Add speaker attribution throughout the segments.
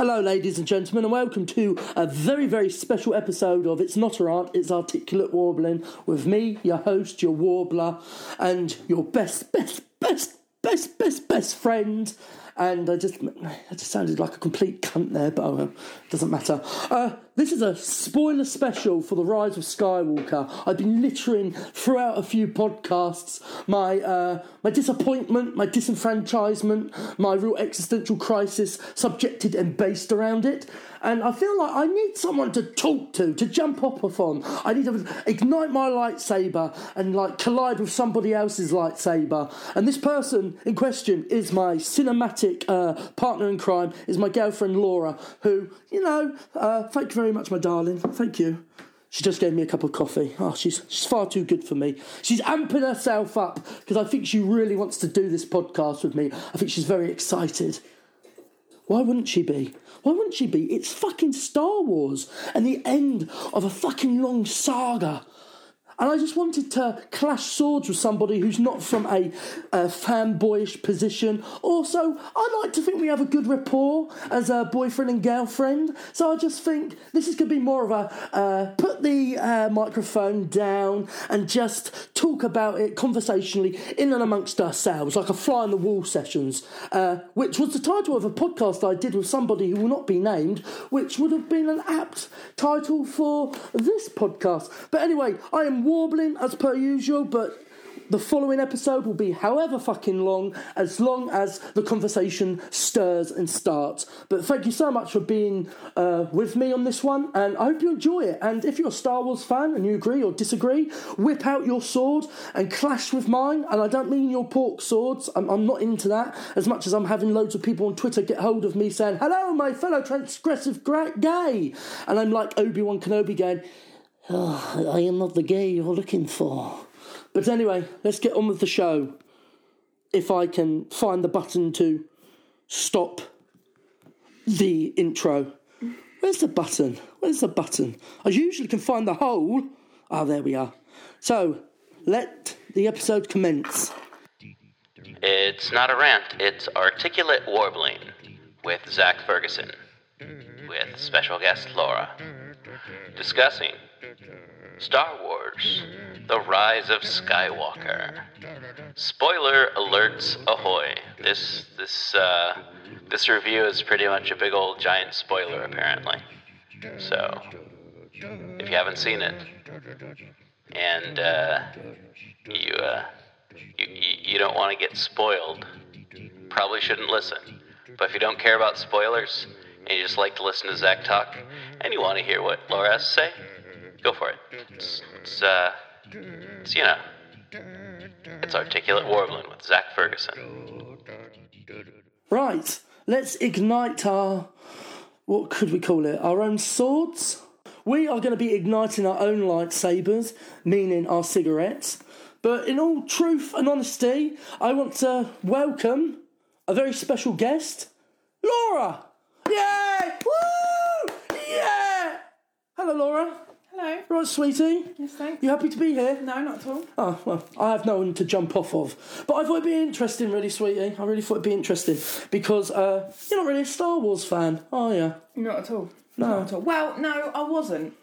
Speaker 1: Hello, ladies and gentlemen, and welcome to a very, very special episode of It's Not a Rant, It's Articulate Warbling with me, your host, your warbler, and your best, best, best, best, best, best friend. And I just, I just sounded like a complete cunt there, but oh, well, it doesn't matter. Uh, this is a spoiler special for The Rise of Skywalker. I've been littering throughout a few podcasts my uh, my disappointment, my disenfranchisement, my real existential crisis subjected and based around it. And I feel like I need someone to talk to, to jump off on. I need to ignite my lightsaber and like collide with somebody else's lightsaber. And this person in question is my cinematic uh, partner in crime, is my girlfriend Laura, who, you know, uh, thank you very much, my darling. Thank you. She just gave me a cup of coffee. Oh, she's she's far too good for me. She's amping herself up because I think she really wants to do this podcast with me. I think she's very excited. Why wouldn't she be? Why wouldn't she be? It's fucking Star Wars and the end of a fucking long saga. And I just wanted to clash swords with somebody who's not from a, a fanboyish position. Also, I like to think we have a good rapport as a boyfriend and girlfriend. So I just think this is going to be more of a uh, put the uh, microphone down and just talk about it conversationally in and amongst ourselves, like a fly on the wall sessions, uh, which was the title of a podcast I did with somebody who will not be named, which would have been an apt title for this podcast. But anyway, I am warbling as per usual, but the following episode will be however fucking long, as long as the conversation stirs and starts. But thank you so much for being uh, with me on this one, and I hope you enjoy it. And if you're a Star Wars fan and you agree or disagree, whip out your sword and clash with mine. And I don't mean your pork swords, I'm, I'm not into that as much as I'm having loads of people on Twitter get hold of me saying, Hello, my fellow transgressive gra- gay. And I'm like Obi Wan Kenobi going, oh, I am not the gay you're looking for. But anyway, let's get on with the show. If I can find the button to stop the intro. Where's the button? Where's the button? I usually can find the hole. Ah, there we are. So, let the episode commence.
Speaker 2: It's not a rant, it's articulate warbling with Zak Ferguson, with special guest Laura, discussing Star Wars The Rise of Skywalker. Spoiler alerts ahoy. This this uh this review is pretty much a big old giant spoiler apparently. So if you haven't seen it and uh you uh you, you, don't want to get spoiled, probably shouldn't listen. But if you don't care about spoilers and you just like to listen to Zak talk and you want to hear what Laura has to say, go for it. It's, it's uh, it's, you know, it's articulate warbling with Zak Ferguson.
Speaker 1: Right, let's ignite our. What could we call it? Our own swords? We are going to be igniting our own lightsabers, meaning our cigarettes. But in all truth and honesty, I want to welcome a very special guest, Laura! Yay! Woo! Yeah! Hello, Laura.
Speaker 3: Hello.
Speaker 1: Right, sweetie.
Speaker 3: Yes, thanks.
Speaker 1: You happy to be here?
Speaker 3: No, not at all.
Speaker 1: Oh, well, I have no one to jump off of. But I thought it'd be interesting, really, sweetie. I really thought it'd be interesting because uh, you're not really a Star Wars fan, are you?
Speaker 3: Not at all.
Speaker 1: No.
Speaker 3: Not at all. Well, no, I wasn't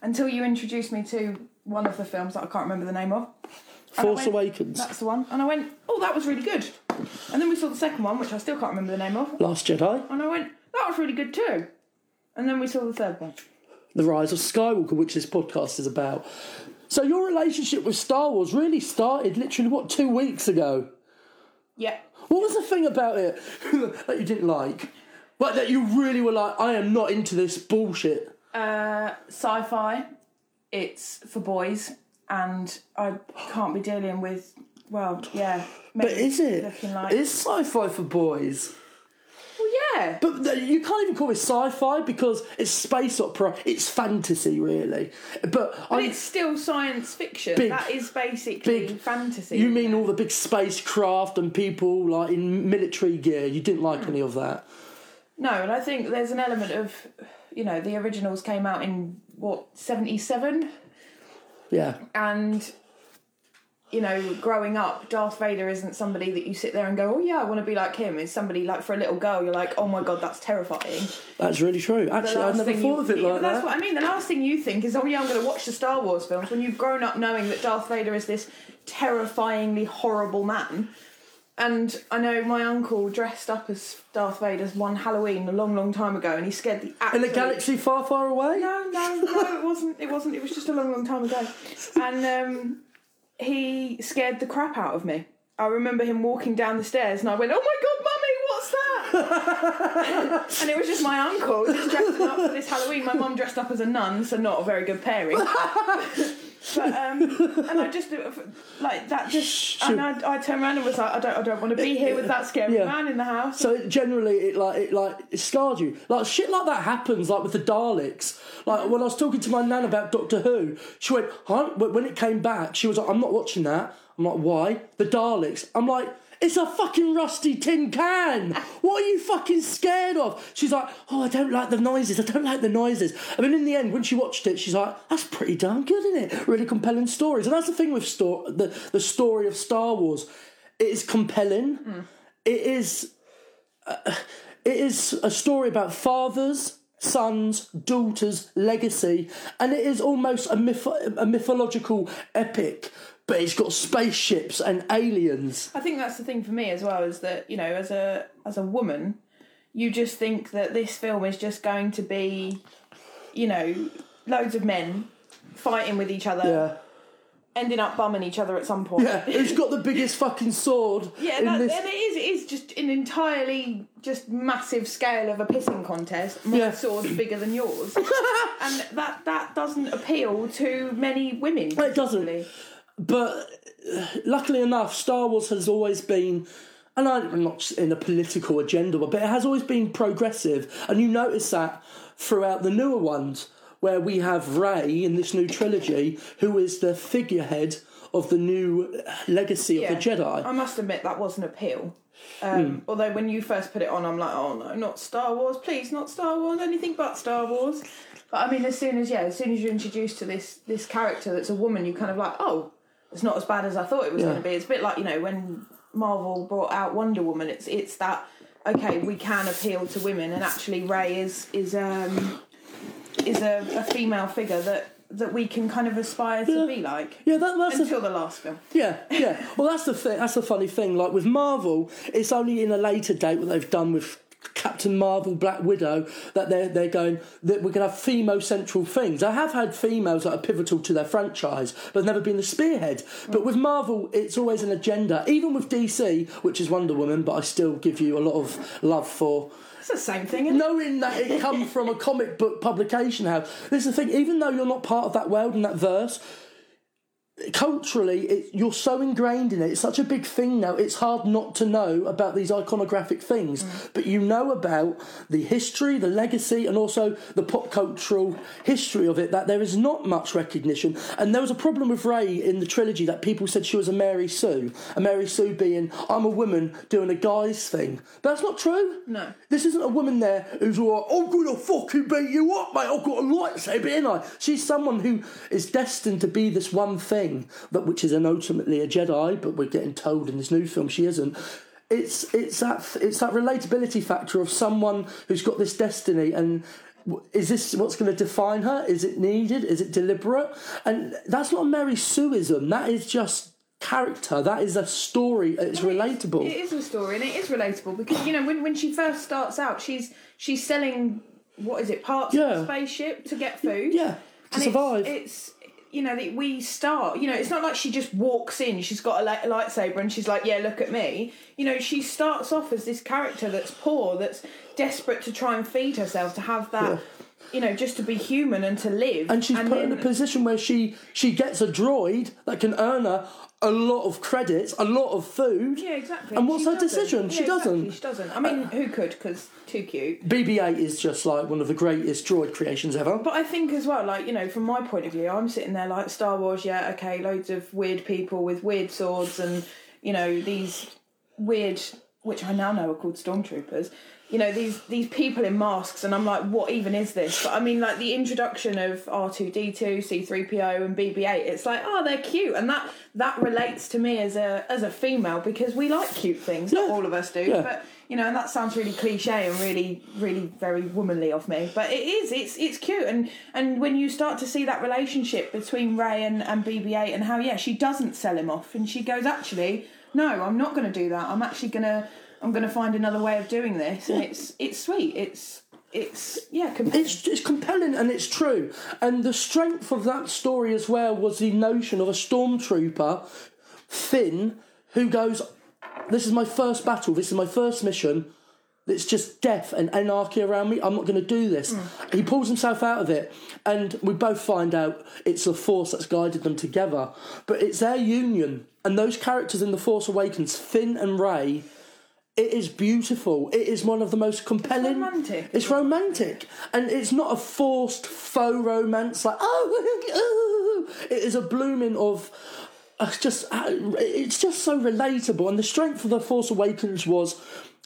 Speaker 3: until you introduced me to one of the films that I can't remember the name of. And
Speaker 1: Force
Speaker 3: went,
Speaker 1: Awakens,
Speaker 3: That's the one. And I went, oh, that was really good. And then we saw the second one, which I still can't remember the name of.
Speaker 1: Last Jedi,
Speaker 3: And I went, that was really good too. And then we saw the third one.
Speaker 1: The Rise of Skywalker, which this podcast is about. So your relationship with Star Wars really started literally, what, two weeks ago?
Speaker 3: Yeah.
Speaker 1: What was the thing about it that you didn't like? Like, that you really were like, I am not into this bullshit.
Speaker 3: Uh, sci fi, it's for boys, and I can't be dealing with, well, yeah.
Speaker 1: But is it?
Speaker 3: Like.
Speaker 1: It's sci fi for boys.
Speaker 3: Well, yeah.
Speaker 1: But th- you can't even call it sci-fi because it's space opera. It's fantasy, really. But,
Speaker 3: But it's still science fiction.
Speaker 1: Big-
Speaker 3: that is basically
Speaker 1: big
Speaker 3: fantasy.
Speaker 1: you mean all the big spacecraft and people like in military gear? You didn't like any of that.
Speaker 3: No, and I think there's an element of, you know, the originals came out in what seventy seven,
Speaker 1: Yeah,
Speaker 3: and you know, growing up, Darth Vader isn't somebody that you sit there and go, oh yeah, I want to be like him. It's somebody like for a little girl, you're like, oh my god, that's terrifying.
Speaker 1: That's really true. Actually, I
Speaker 3: last
Speaker 1: never thought of it
Speaker 3: yeah,
Speaker 1: like
Speaker 3: That's
Speaker 1: that.
Speaker 3: what I mean. The last thing you think is, oh yeah, I'm going to watch the Star Wars films. When you've grown up knowing that Darth Vader is this terrifyingly horrible man. And I know my uncle dressed up as Darth Vader one Halloween a long, long time ago, and he scared the
Speaker 1: In
Speaker 3: absolute
Speaker 1: a galaxy far, far away?
Speaker 3: no, no, no, it wasn't. It wasn't. It was just a long, long time ago. And um, he scared the crap out of me. I remember him walking down the stairs, and I went, "Oh my god, mummy, what's that?" and it was just my uncle just dressing up for this Halloween. My mum dressed up as a nun, so not a very good pairing. but um, and I just like that. Just and I, I turned around and was like, "I don't, I don't want to be here with that scary
Speaker 1: Yeah.
Speaker 3: man in the house."
Speaker 1: So it generally, it like it like it scarred you. Like shit like that happens, like with the Daleks. Like when I was talking to my nan about Doctor Who, she went huh? When when it came back, she was like, "I'm not watching that." I'm like, "Why?" The Daleks. I'm like. It's a fucking rusty tin can. What are you fucking scared of? She's like, oh, I don't like the noises. I don't like the noises. I mean, in the end, when she watched it, she's like, that's pretty darn good, isn't it? Really compelling stories. And that's the thing with sto- the the story of Star Wars. It is compelling. Hmm. It is uh, it is a story about fathers, sons, daughters, legacy, and it is almost a, myth- a mythological epic. But it's got spaceships and aliens.
Speaker 3: I think that's the thing for me as well is that you know as a as a woman, you just think that this film is just going to be, you know, loads of men fighting with each other,
Speaker 1: Yeah,
Speaker 3: ending up bumming each other at some point.
Speaker 1: yeah. Who's got the biggest fucking sword?
Speaker 3: Yeah, that,
Speaker 1: this?
Speaker 3: and it is. It is just an entirely just massive scale of a pissing contest. My
Speaker 1: Yeah.
Speaker 3: sword's bigger than yours, and that that doesn't appeal to many women.
Speaker 1: It doesn't. But luckily enough, Star Wars has always been, and I'm not in a political agenda, but it has always been progressive. And you notice that throughout the newer ones, where we have Rey in this new trilogy, who is the figurehead of the new legacy of the Jedi.
Speaker 3: I must admit that was an appeal. Um, Although when you first put it on, I'm like, oh no, not Star Wars, please, not Star Wars, anything but Star Wars. But I mean, as soon as yeah, as soon as you're introduced to this this character that's a woman, you kind of like, oh, it's not as bad as I thought it was
Speaker 1: Yeah.
Speaker 3: going to be. It's a bit like you know when Marvel brought out Wonder Woman. It's it's that okay, we can appeal to women, and actually Rey is is um is a, a female figure that that we can kind of aspire to be like.
Speaker 1: Yeah, that, that's the
Speaker 3: Until the last film.
Speaker 1: Yeah, yeah. Well, that's the thing. That's the funny thing. Like with Marvel, it's only in a later date what they've done with Captain Marvel, Black Widow, that they're they're going that we're going to have female central things. I have had females that are pivotal to their franchise, but never been the spearhead. But with Marvel, it's always an agenda. Even with DC, which is Wonder Woman, but I still give you a lot of love for
Speaker 3: It's the same thing. Isn't it?
Speaker 1: knowing that it come from a comic book publication house. This is the thing, even though you're not part of that world and that verse, culturally, it, you're so ingrained in it. It's such a big thing now. It's hard not to know about these iconographic things, mm. but you know about the history, the legacy, and also the pop cultural history of it. That there is not much recognition, and there was a problem with Rey in the trilogy that people said she was a Mary Sue, a Mary Sue being I'm a woman doing a guy's thing. But that's not true.
Speaker 3: No.
Speaker 1: This isn't a woman there who's all like, I'm gonna fucking beat you up, mate. I've got a lightsaber, ain't I? She's someone who is destined to be this one thing, that which is an ultimately a Jedi, but we're getting told in this new film she isn't. It's it's that it's that relatability factor of someone who's got this destiny and. Is this what's going to define her? Is it needed? Is it deliberate? And that's not a Mary Sueism. That is just character. That is a story. It's relatable.
Speaker 3: It is a story, and it is relatable because you know when when she first starts out, she's she's selling what is it parts of
Speaker 1: Yeah.
Speaker 3: the spaceship to get food.
Speaker 1: Yeah, to
Speaker 3: And
Speaker 1: survive.
Speaker 3: It's, it's you know that we start. You know, it's not like she just walks in. She's got a, light, a lightsaber and she's like, "Yeah, look at me." You know, she starts off as this character that's poor, that's desperate to try and feed herself, to have that. You know, just to be human and to live.
Speaker 1: and she's put in a position where she she gets a droid that can earn her a lot of credits, a lot of food.
Speaker 3: Yeah, exactly.
Speaker 1: And what's
Speaker 3: She
Speaker 1: her
Speaker 3: doesn't.
Speaker 1: decision?
Speaker 3: Yeah,
Speaker 1: she doesn't.
Speaker 3: Exactly. She doesn't. I mean, uh, who could? Because too cute.
Speaker 1: BB-8 is just like one of the greatest droid creations ever.
Speaker 3: But I think as well, like, you know, from my point of view, I'm sitting there like Star Wars, yeah, okay, loads of weird people with weird swords and, you know, these weird, which I now know are called stormtroopers, you know these these people in masks and I'm like what even is this? But I mean like the introduction of R2D2 C3PO and BB8 it's like oh they're cute. And that that relates to me as a as a female because we like cute things. Not all of us do
Speaker 1: Yeah.
Speaker 3: but you know and that sounds really cliche and really really very womanly of me but it is it's it's cute. And and when you start to see that relationship between Rey and, and BB8 and how yeah she doesn't sell him off and she goes actually no I'm not going to do that. I'm actually going to I'm going to find another way of doing this and it's it's sweet it's it's yeah compelling.
Speaker 1: It's, it's compelling and it's true. And the strength of that story as well was the notion of a stormtrooper, Finn, who goes, This is my first battle, this is my first mission. It's just death and anarchy around me. I'm not going to do this. Mm. He pulls himself out of it, and we both find out it's the Force that's guided them together. But it's their union, and those characters in The Force Awakens, Finn and Rey, it is beautiful. It is one of the most compelling.
Speaker 3: romantic.
Speaker 1: It's romantic, and it's not a forced faux romance like oh, oh. it is a blooming of. uh, just uh, it's just so relatable, and the strength of the Force Awakens was.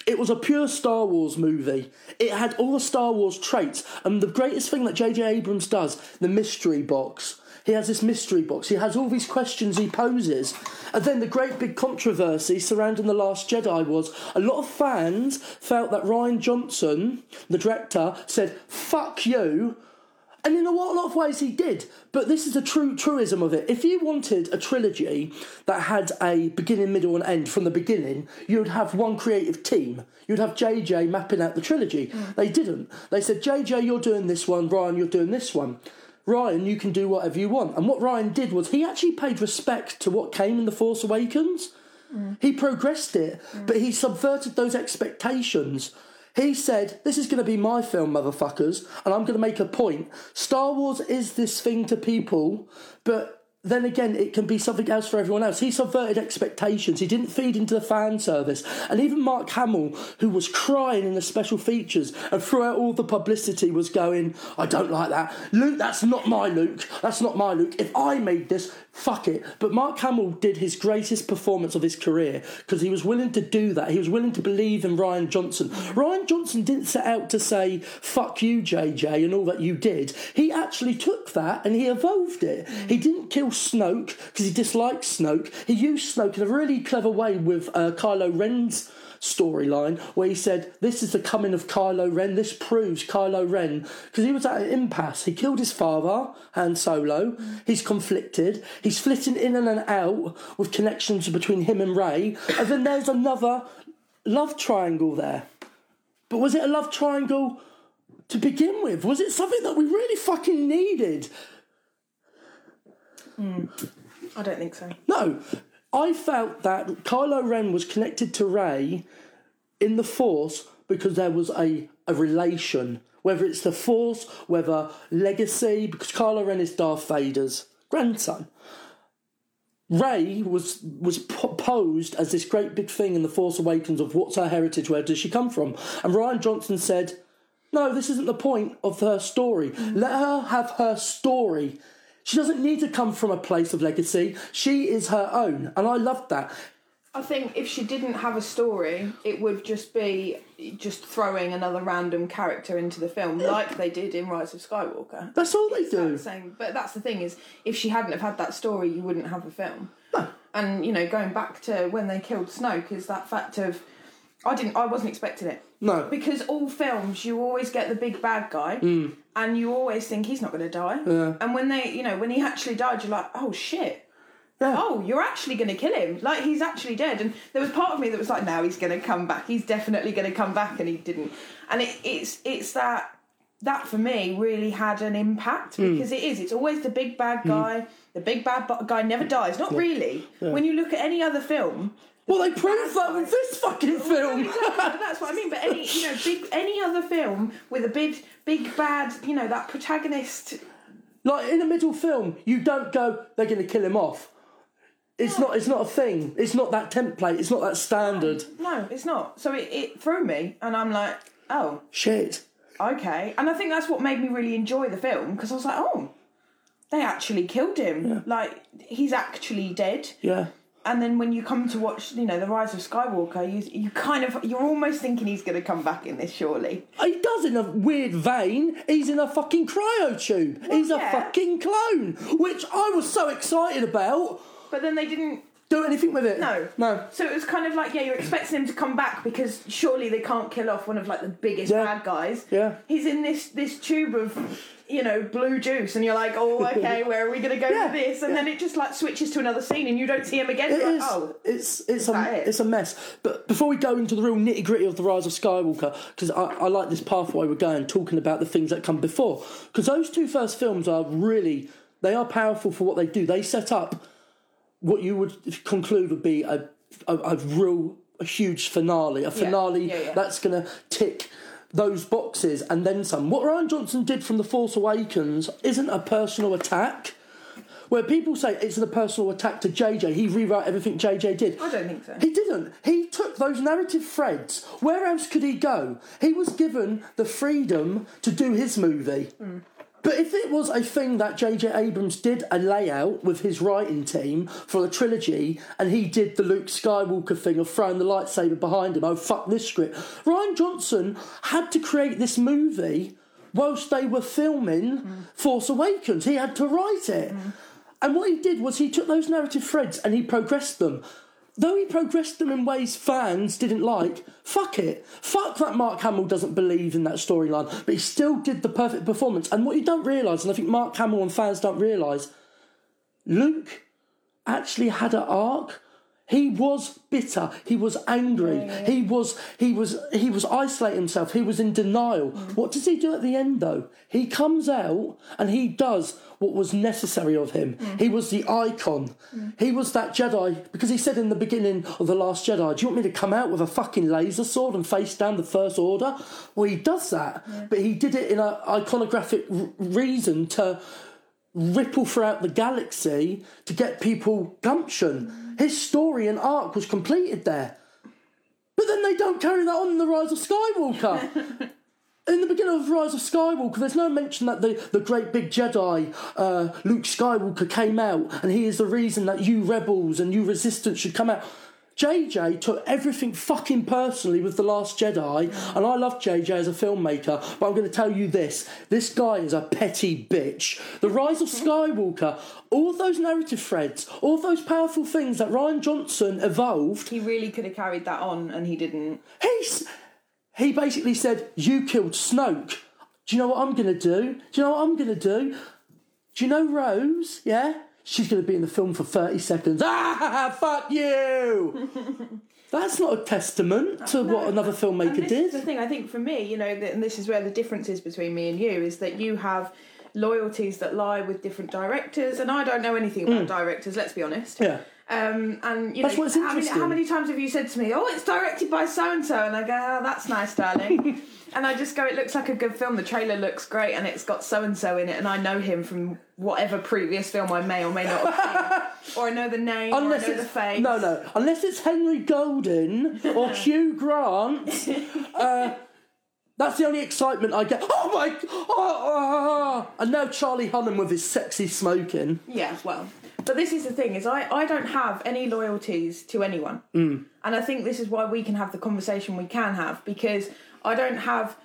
Speaker 1: It was a pure Star Wars movie. It had all the Star Wars traits, and the greatest thing that J.J. Abrams does, the mystery box. He has this mystery box. He has all these questions he poses. And then the great big controversy surrounding The Last Jedi was a lot of fans felt that Rian Johnson, the director, said, fuck you. And in a lot of ways he did. But this is the true truism of it. If you wanted a trilogy that had a beginning, middle, and end from the beginning, you'd have one creative team. You'd have JJ mapping out the trilogy. Mm. They didn't. They said, JJ, you're doing this one, Rian, you're doing this one. Rian, you can do whatever you want. And what Rian did was he actually paid respect to what came in The Force Awakens. Mm. He progressed it, mm. but he subverted those expectations. He said, This is going to be my film, motherfuckers, and I'm going to make a point. Star Wars is this thing to people, but then again, it can be something else for everyone else. He subverted expectations. He didn't feed into the fan service. And even Mark Hamill, who was crying in the special features and throughout all the publicity was going, I don't like that. Luke, that's not my Luke. That's not my Luke. If I made this, fuck it. But Mark Hamill did his greatest performance of his career because he was willing to do that. He was willing to believe in Rian Johnson. Rian Johnson didn't set out to say, fuck you, JJ, and all that you did. He actually took that and he evolved it. He didn't kill Snoke because he disliked Snoke. He used Snoke in a really clever way with uh, Kylo Ren's storyline where he said, This is the coming of Kylo Ren. This proves Kylo Ren. Because he was at an impasse. He killed his father, Han Solo. He's conflicted. He's flitting in and out with connections between him and Rey. And then there's another love triangle there. But was it a love triangle to begin with? Was it something that we really fucking needed? Hmm.
Speaker 3: I don't think so
Speaker 1: No. I felt that Kylo Ren was connected to Rey in the Force because there was a, a relation. Whether it's the Force, whether legacy, because Kylo Ren is Darth Vader's grandson. Rey was was posed as this great big thing in the Force Awakens of what's her heritage, where does she come from? And Rian Johnson said, "No, this isn't the point of her story. Let her have her story. She doesn't need to come from a place of legacy. She is her own." And I loved that.
Speaker 3: I think if she didn't have a story, it would just be just throwing another random character into the film, like they did in Rise of Skywalker.
Speaker 1: That's all they do.
Speaker 3: Same, but that's the thing is, if she hadn't have had that story, you wouldn't have a film. No. And you know, going back to when they killed Snoke, is that fact of I didn't, I wasn't expecting it
Speaker 1: No.
Speaker 3: because all films you always get the big bad guy, mm. And you always think he's not going to die.
Speaker 1: Yeah.
Speaker 3: And when they, you know, when he actually died, you're like, oh shit.
Speaker 1: Yeah.
Speaker 3: Oh, you're actually going to kill him. Like, he's actually dead. And there was part of me that was like, now he's going to come back. He's definitely going to come back. And he didn't. And it, it's it's that, that for me really had an impact hmm. because it is. It's always the big bad hmm. guy. The big bad guy never dies. Not really. When you look at any other film,
Speaker 1: Well, they proved that with this fucking film.
Speaker 3: Exactly, that's what I mean. But any, you know, big any other film with a big, big bad, you know, that protagonist.
Speaker 1: Like in a middle film, you don't go, they're going to kill him off. It's not. It's not a thing. It's not that template. It's not that standard.
Speaker 3: No, it's not. So it, it threw me, and I'm like, oh,
Speaker 1: Shit.
Speaker 3: okay. And I think that's what made me really enjoy the film because I was like, oh, they actually killed him. Like he's actually dead.
Speaker 1: Yeah.
Speaker 3: And then when you come to watch, you know, the Rise of Skywalker, you you kind of you're almost thinking he's going to come back in this, surely.
Speaker 1: He does in a weird vein. He's in a fucking cryo tube. He's a fucking clone, which I was so excited about.
Speaker 3: But then they didn't.
Speaker 1: Do anything with it?
Speaker 3: No.
Speaker 1: No.
Speaker 3: So it was kind of like, yeah, you're expecting him to come back because surely they can't kill off one of like the biggest
Speaker 1: Yeah.
Speaker 3: bad guys.
Speaker 1: Yeah.
Speaker 3: He's in this this tube of, you know, blue juice, and you're like, oh, okay, where are we going to go
Speaker 1: Yeah.
Speaker 3: with this? And then it just like switches to another scene, and you don't see him again.
Speaker 1: It is.
Speaker 3: like, oh,
Speaker 1: It's it's a
Speaker 3: it?
Speaker 1: it's a mess. But before we go into the real nitty gritty of the rise of Skywalker, because I, I like this pathway we're going, talking about the things that come before, because those two first films are really they are powerful for what they do. They set up what you would conclude would be a a, a real a huge finale, a finale
Speaker 3: yeah, yeah.
Speaker 1: that's going to tick those boxes and then some. What Rian Johnson did from The Force Awakens isn't a personal attack. Where people say it's a personal attack to JJ, he rewrote everything JJ did.
Speaker 3: I don't think so.
Speaker 1: He didn't. He took those narrative threads. Where else could he go? He was given the freedom to do his movie. Mm. But if it was a thing that J.J. Abrams did a layout with his writing team for the trilogy, and he did the Luke Skywalker thing of throwing the lightsaber behind him, oh fuck this script. Rian Johnson had to create this movie whilst they were filming Force Awakens. He had to write it. And what he did was he took those narrative threads and he progressed them. Though he progressed them in ways fans didn't like, fuck it. Fuck that Mark Hamill doesn't believe in that storyline, but he still did the perfect performance. And what you don't realise, and I think Mark Hamill and fans don't realise, Luke actually had an arc. He was bitter. He was angry. He was he was he was isolating himself. He was in denial. Mm-hmm. What does he do at the end though? He comes out and he does what was necessary of him. Mm-hmm. He was the icon. Mm-hmm. He was that Jedi because he said in the beginning of the Last Jedi, "Do you want me to come out with a fucking laser sword and face down the First Order?" Well, he does that, but he did it in an iconographic r- reason to ripple throughout the galaxy to get people gumption. His story and arc was completed there. But then they don't carry that on in The Rise of Skywalker. in the beginning of Rise of Skywalker, there's no mention that the, the great big Jedi, uh, Luke Skywalker, came out and he is the reason that you rebels and you resistance should come out. JJ took everything fucking personally with The Last Jedi, and I love JJ as a filmmaker, but I'm going to tell you this this guy is a petty bitch. The Rise of Skywalker, all those narrative threads, all those powerful things that Rian Johnson evolved,
Speaker 3: he really could have carried that on, and he didn't.
Speaker 1: He's he basically said, "You killed Snoke. Do you know what I'm going to do? Do you know what I'm going to do? Do you know Rose? Yeah, she's going to be in the film for thirty seconds. Ah, fuck you. That's not a testament to what another
Speaker 3: And
Speaker 1: filmmaker
Speaker 3: did. is the thing. I think for me, you know, and this is where the difference is between me and you is that you have loyalties that lie with different directors, and I don't know anything about directors. Let's be honest.
Speaker 1: Yeah.
Speaker 3: Um, and you
Speaker 1: That's
Speaker 3: know,
Speaker 1: what's
Speaker 3: how many, how many times have you said to me, "Oh, it's directed by so and so," and I go, "Oh, that's nice, darling," and I just go, "It looks like a good film. The trailer looks great, and it's got so and so in it, and I know him from whatever previous film I may or may not have seen, or I know the name,
Speaker 1: Unless
Speaker 3: or I know the face."
Speaker 1: no, no. Unless it's Henry Golding or Hugh Grant. Uh, that's the only excitement I get. Oh my! Oh, oh, oh. And now Charlie Hunnam with his sexy smoking.
Speaker 3: Yeah, well, but this is the thing: is I I don't have any loyalties to anyone, mm. and I think this is why we can have the conversation we can have because I don't have.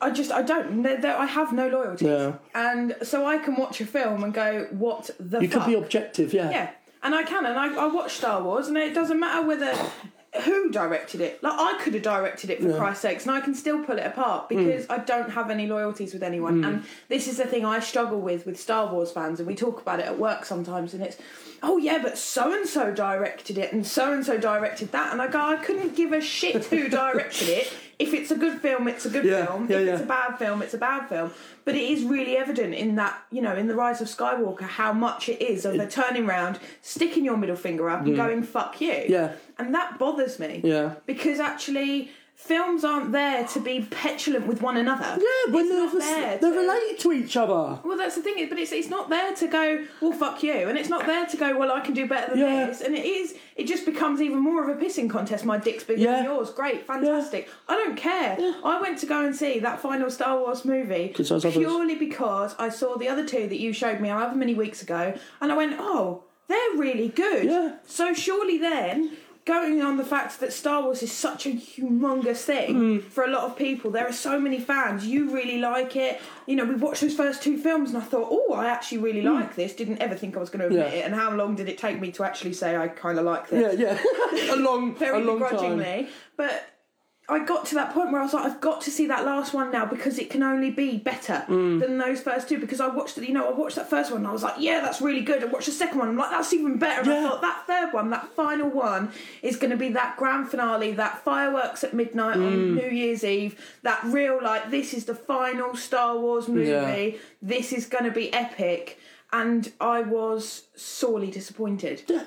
Speaker 3: I just I don't. There, there, I have no loyalties,
Speaker 1: Yeah.
Speaker 3: and so I can watch a film and go, "What the
Speaker 1: You
Speaker 3: fuck?"
Speaker 1: could be objective, yeah.
Speaker 3: yeah, and I can, and I, I watch Star Wars, and it doesn't matter whether who directed it. Like I could have directed it for Christ's sakes, and I can still pull it apart mm. because I don't have any loyalties with anyone. Mm. And this is the thing I struggle with with Star Wars fans, and we talk about it at work sometimes. And it's, oh yeah, but so and so directed it, and so and so directed that, and I go, I couldn't give a shit who directed it. If it's a good film, it's a good
Speaker 1: Yeah,
Speaker 3: film.
Speaker 1: yeah,
Speaker 3: if
Speaker 1: yeah.
Speaker 3: it's a bad film, it's a bad film. But it is really evident in that, you know, in the Rise of Skywalker, how much it is of the turning round, sticking your middle finger up, and going "fuck you."
Speaker 1: Mm. Yeah.
Speaker 3: and that bothers me.
Speaker 1: Yeah.
Speaker 3: because actually, films aren't there to be petulant with one another.
Speaker 1: Yeah, when they're,
Speaker 3: not there
Speaker 1: they're
Speaker 3: to-
Speaker 1: related to each other.
Speaker 3: Well, that's the thing, but it's it's not there to go, well, fuck you, and it's not there to go, well, I can do better than
Speaker 1: Yeah.
Speaker 3: this, and it is. It just becomes even more of a pissing contest. My dick's bigger
Speaker 1: Yeah.
Speaker 3: than yours. Great, fantastic. I don't care. I went to go and see that final Star Wars movie purely because I saw the other two that you showed me however many weeks ago, and I went, oh. they're really good.
Speaker 1: Yeah.
Speaker 3: So surely then, going on the fact that Star Wars is such a humongous thing
Speaker 1: Mm.
Speaker 3: for a lot of people, there are so many fans. You really like it. You know, we watched those first two films, and I thought, oh, I actually really like this. Didn't ever think I was going to admit
Speaker 1: Mm. Yeah.
Speaker 3: it. And how long did it take me to actually say I kind of like this?
Speaker 1: Yeah, yeah. a long,
Speaker 3: very
Speaker 1: a long time.
Speaker 3: begrudgingly. But I got to that point where I was like, I've got to see that last one now because it can only be better
Speaker 1: Mm.
Speaker 3: than those first two. Because I watched it, you know, I watched that first one and I was like, yeah, that's really good. I watched the second one, I'm like, that's even better. And I thought that third one, that final one, is going to be that grand finale, that fireworks at midnight
Speaker 1: Mm.
Speaker 3: on New Year's Eve, that real like, this is the final Star Wars movie.
Speaker 1: Yeah.
Speaker 3: This is going to be epic. And I was sorely disappointed.
Speaker 1: Yeah.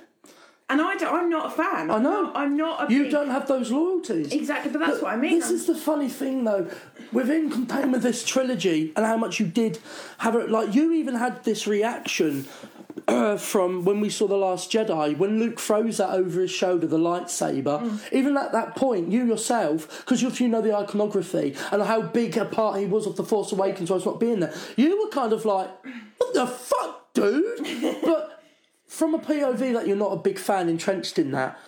Speaker 3: And I don't, I'm not a fan.
Speaker 1: I know.
Speaker 3: I'm not a
Speaker 1: You
Speaker 3: big-
Speaker 1: don't have those loyalties.
Speaker 3: Exactly, but that's what I mean.
Speaker 1: This is the funny thing, though, within contained with this trilogy and how much you did have it. Like you even had this reaction uh, from when we saw the Last Jedi when Luke throws that over his shoulder, the lightsaber.
Speaker 3: Mm.
Speaker 1: Even at that point, you yourself, because you, you know the iconography and how big a part he was of the Force Awakens, whilst not being there, you were kind of like, "What the fuck, dude?" but from a POV that you're not a big fan entrenched in that,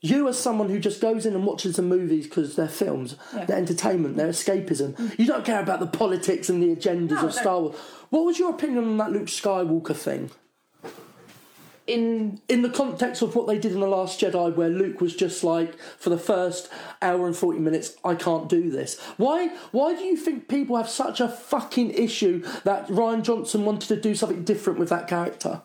Speaker 1: you as someone who just goes in and watches the movies because they're films, they're entertainment, they're escapism. You don't care about the politics and the agendas
Speaker 3: No,
Speaker 1: of. Star Wars. What was your opinion on that Luke Skywalker thing?
Speaker 3: in
Speaker 1: In the context of what they did in The Last Jedi, where Luke was just like, for the first hour and 40 minutes, I can't do this. Why, why do you think people have such a fucking issue that Rian Johnson wanted to do something different with that character?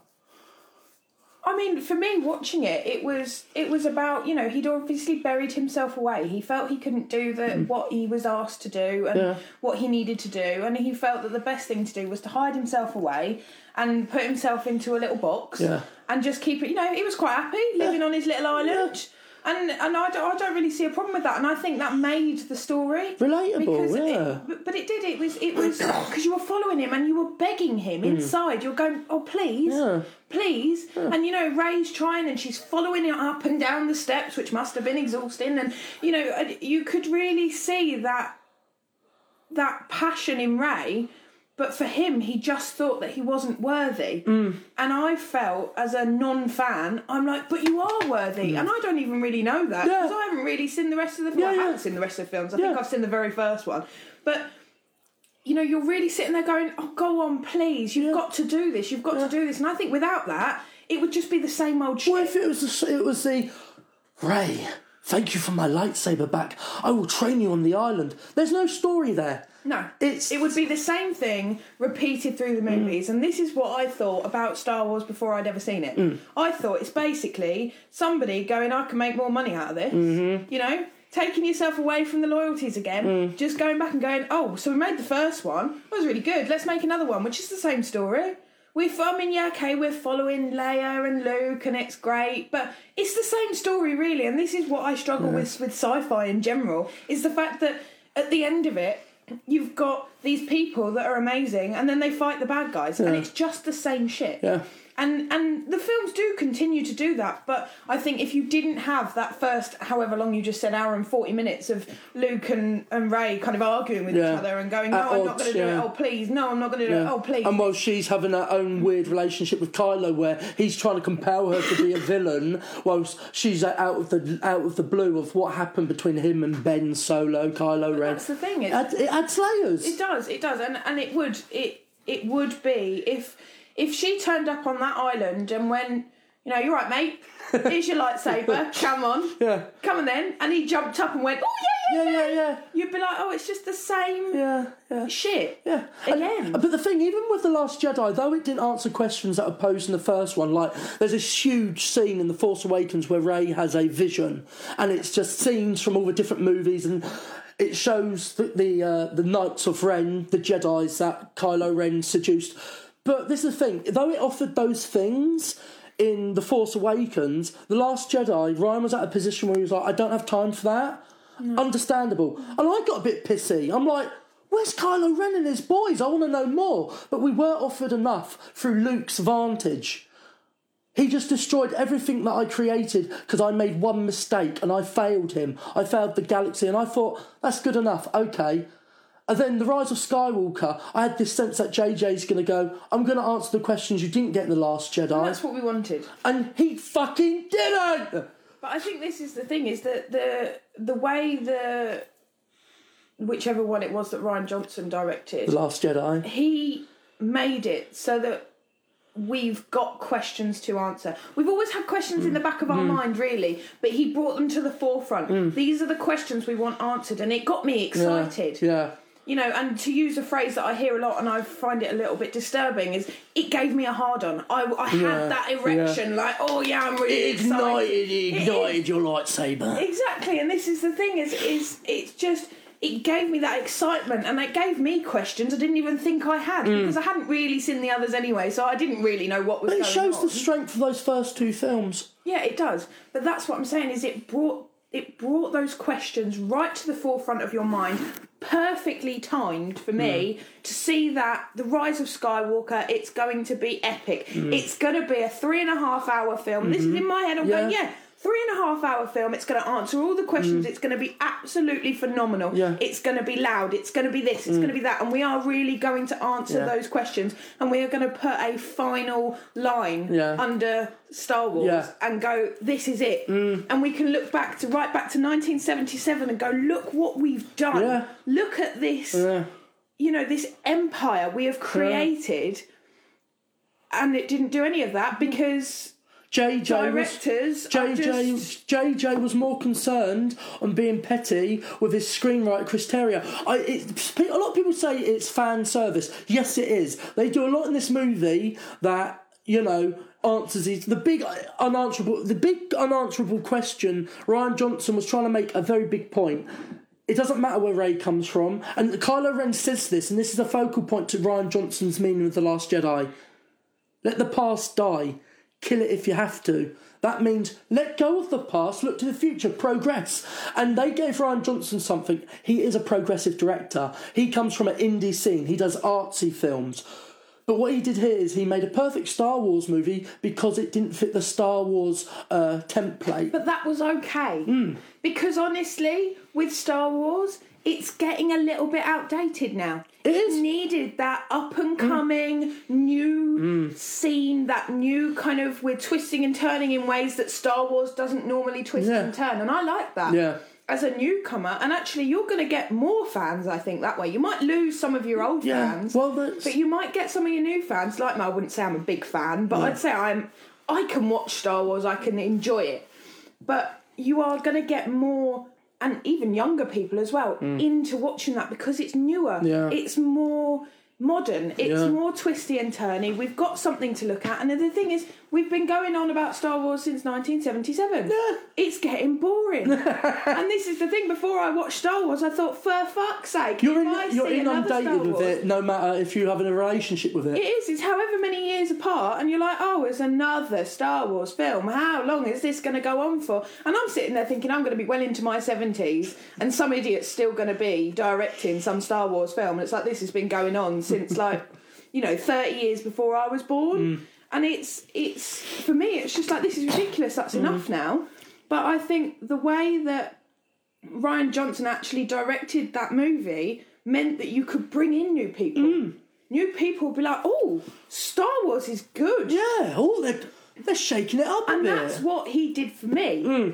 Speaker 3: I mean, for me, watching it, it was it was about you know he'd obviously buried himself away. He felt he couldn't do the what he was asked to do and
Speaker 1: Mm. Yeah.
Speaker 3: what he needed to do, and he felt that the best thing to do was to hide himself away and put himself into a little box
Speaker 1: Yeah.
Speaker 3: and just keep it. You know, he was quite happy living on his little island. And and I don't, I don't really see a problem with that, and I think that made the story
Speaker 1: Relatable,
Speaker 3: because it-
Speaker 1: yeah.
Speaker 3: but, it did. It was it was because you were following him and you were begging him mm. inside. You're going, oh please.
Speaker 1: Yeah.
Speaker 3: please. And you know, Rey's trying and she's following it up and down the steps, which must have been exhausting. And you know, you could really see that that passion in Rey. But for him, he just thought that he wasn't worthy.
Speaker 1: Hmm.
Speaker 3: And I felt, as a non fan, I'm like, but you are worthy. And I don't even really know that
Speaker 1: Hmm. Yeah.
Speaker 3: because I haven't really seen the rest of the films.
Speaker 1: Yeah,
Speaker 3: I haven't seen the rest of the films. I
Speaker 1: Yeah.
Speaker 3: think I've seen the very first one. But you know, you're really sitting there going, "Oh, go on, please! You've got to do this. You've got to do this." And I think without that, it would just be the same old shit.
Speaker 1: What if it was the, it was the Rey? Thank you for my lightsaber back. I will train you on the island. There's no story there.
Speaker 3: No,
Speaker 1: It's-
Speaker 3: it would be the same thing repeated through the movies, mm. and this is what I thought about Star Wars before I'd ever seen it. Mm. I thought it's basically somebody going, "I can make more money out of this," mm-hmm. you know, taking yourself away from the loyalties again, mm. just going back and going, "Oh, so we made the first one, that was really good. Let's make another one, which is the same story." We, I mean, yeah, okay, we're following Leia and Luke, and it's great, but it's the same story, really. And this is what I struggle with with sci-fi in general: is the fact that at the end of it, you've got these people that are amazing, and then they fight the bad guys, and it's just the same shit.
Speaker 1: Yeah.
Speaker 3: And and the films do continue to do that, but I think if you didn't have that first, however long you just said, hour and forty minutes of Luke and, and Rey kind of arguing with
Speaker 1: Yeah.
Speaker 3: each other and going, no,
Speaker 1: At
Speaker 3: I'm not going to do
Speaker 1: yeah.
Speaker 3: it. Oh please, no, I'm not going to do it. Oh please.
Speaker 1: And while she's having her own weird relationship with Kylo, where he's trying to compel her to be a villain, whilst she's out of the out of the blue of what happened between him and Ben Solo, Kylo Ren.
Speaker 3: that's the thing,
Speaker 1: It adds, it adds layers.
Speaker 3: It does, it does, and and it would it it would be if if she turned up on that island and went, you know, you're right, mate. Here's your lightsaber. Come on,
Speaker 1: Yeah.
Speaker 3: come on then. And he jumped up and went, oh yeah, yeah,
Speaker 1: yeah, yeah, yeah,
Speaker 3: You'd be like, oh, it's just the same
Speaker 1: yeah, yeah.
Speaker 3: shit.
Speaker 1: Yeah. And-
Speaker 3: Again.
Speaker 1: but the thing, even with The Last Jedi, though it didn't answer questions that were posed in the first one, like there's this huge scene in The Force Awakens where Rey has a vision, and it's just scenes from all the different movies, and it shows the the, uh, the Knights of Ren, the Jedi's that Kylo Ren seduced. But this is the thing, though it offered those things. In The Force Awakens, The Last Jedi, Rian was at a position where he was like, I don't have time for that. Mm. Understandable. And I got a bit pissy. I'm like, where's Kylo Ren and his boys? I want to know more. But we weren't offered enough through Luke's vantage. He just destroyed everything that I created because I made one mistake and I failed him. I failed the galaxy and I thought, that's good enough. Okay. And then the Rise of Skywalker, I had this sense that JJ's going to go, I'm going to answer the questions you didn't get in The Last Jedi.
Speaker 3: That's what we wanted.
Speaker 1: And he fucking didn't!
Speaker 3: But I think this is the thing: is that the the way the whichever one it was that Rian Johnson directed,
Speaker 1: The Last Jedi.
Speaker 3: he made it so that we've got questions to answer. We've always had questions in the back of our mm. Mm. mind, really, but he brought them to the forefront. Mm. These are the questions we want answered, and it got me excited.
Speaker 1: Yeah.
Speaker 3: You know, and to use a phrase that I hear a lot and I find it a little bit disturbing is it gave me a hard on. I, I
Speaker 1: Yeah,
Speaker 3: had that erection, like, oh yeah, I'm really
Speaker 1: It ignited,
Speaker 3: excited.
Speaker 1: it
Speaker 3: It
Speaker 1: ignited your lightsaber.
Speaker 3: Exactly, and this is the thing is is it's just it gave me that excitement and it gave me questions I didn't even think I had mm. because I hadn't really seen the others anyway, so I didn't really know what was
Speaker 1: But it shows
Speaker 3: on.
Speaker 1: the strength of those first two films.
Speaker 3: Yeah, it does. But that's what I'm saying is it brought it brought those questions right to the forefront of your mind, perfectly timed for me mm. to see that the rise of Skywalker. It's going to be epic. Mm. It's going to be a three and a half hour film. This is mm-hmm. in my head. I'm going,
Speaker 1: Yeah.
Speaker 3: Three and a half hour film. It's going to answer all the questions. It's going to be absolutely phenomenal.
Speaker 1: Yeah.
Speaker 3: It's going to be loud. It's going to be this. It's going to be that. And we are really going to answer
Speaker 1: Yeah.
Speaker 3: those questions. And we are going to put a final line
Speaker 1: Yeah.
Speaker 3: under Star Wars
Speaker 1: Yeah.
Speaker 3: and go, this is it.
Speaker 1: Mm.
Speaker 3: And we can look back to right back to 1977 and go, look what we've done.
Speaker 1: Yeah.
Speaker 3: Look at this,
Speaker 1: Yeah.
Speaker 3: you know, this empire we have created. And it didn't do any of that because
Speaker 1: JJ was,
Speaker 3: directors are
Speaker 1: JJ,
Speaker 3: just-
Speaker 1: JJ was more concerned on being petty with his screenwriter Chris Terrio. I, it, a lot of people say it's fan service. Yes, it is. They do a lot in this movie that you know answers these the big uh, unanswerable the big unanswerable question. Rian Johnson was trying to make a very big point. It doesn't matter where Rey comes from, and Kylo Ren says this, and this is a focal point to Rian Johnson's meaning of the Last Jedi. Let the past die. Kill it if you have to. That means let go of the past, look to the future, progress. And they gave Rian Johnson something. He is a progressive director. He comes from an indie scene. He does artsy films. But what he did here is he made a perfect Star Wars movie because it didn't fit the Star Wars uh, template.
Speaker 3: But that was okay.
Speaker 1: Hmm.
Speaker 3: Because honestly, with Star Wars, it's getting a little bit outdated now.
Speaker 1: It is.
Speaker 3: Needed that up and coming new mm. scene, that new kind of we're twisting and turning in ways that Star Wars doesn't normally twist
Speaker 1: Yeah.
Speaker 3: and turn. And I like that.
Speaker 1: Yeah.
Speaker 3: As a newcomer, and actually, you're going to get more fans, I think, that way. You might lose some of your old
Speaker 1: Yeah,
Speaker 3: fans,
Speaker 1: well, that's-
Speaker 3: but you might get some of your new fans. Like me, I wouldn't say I'm a big fan, but I'd say I'm. I can watch Star Wars. I can enjoy it, but you are going to get more, and even younger people as well, into watching that because it's newer.
Speaker 1: Mm. Yeah.
Speaker 3: It's more modern. It's
Speaker 1: Yeah.
Speaker 3: more twisty and turny. We've got something to look at, and the thing is, we've been going on about Star Wars since 1977.
Speaker 1: Yeah.
Speaker 3: It's getting boring. and this is the thing. Before I watched Star Wars, I thought, for fuck's sake,
Speaker 1: You're, in, you're
Speaker 3: see another Star
Speaker 1: inundated with it no matter if you have a relationship with it.
Speaker 3: it is. It's however many years apart, and you're like, oh, it's another Star Wars film. How long is this going to go on for? And I'm sitting there thinking, I'm going to be well into my 70s, and some idiot's still going to be directing some Star Wars film. And it's like, this has been going on since, like, you know, 30 years before I was born. Mm. And it's, it's, for me, it's just like, this is ridiculous. That's enough now. But I think the way that Rian Johnson actually directed that movie meant that you could bring in new people. New people would be like, oh, Star Wars is good.
Speaker 1: Yeah, oh, they're, they're shaking it up
Speaker 3: And
Speaker 1: bit.
Speaker 3: that's what he did for me.
Speaker 1: Hmm.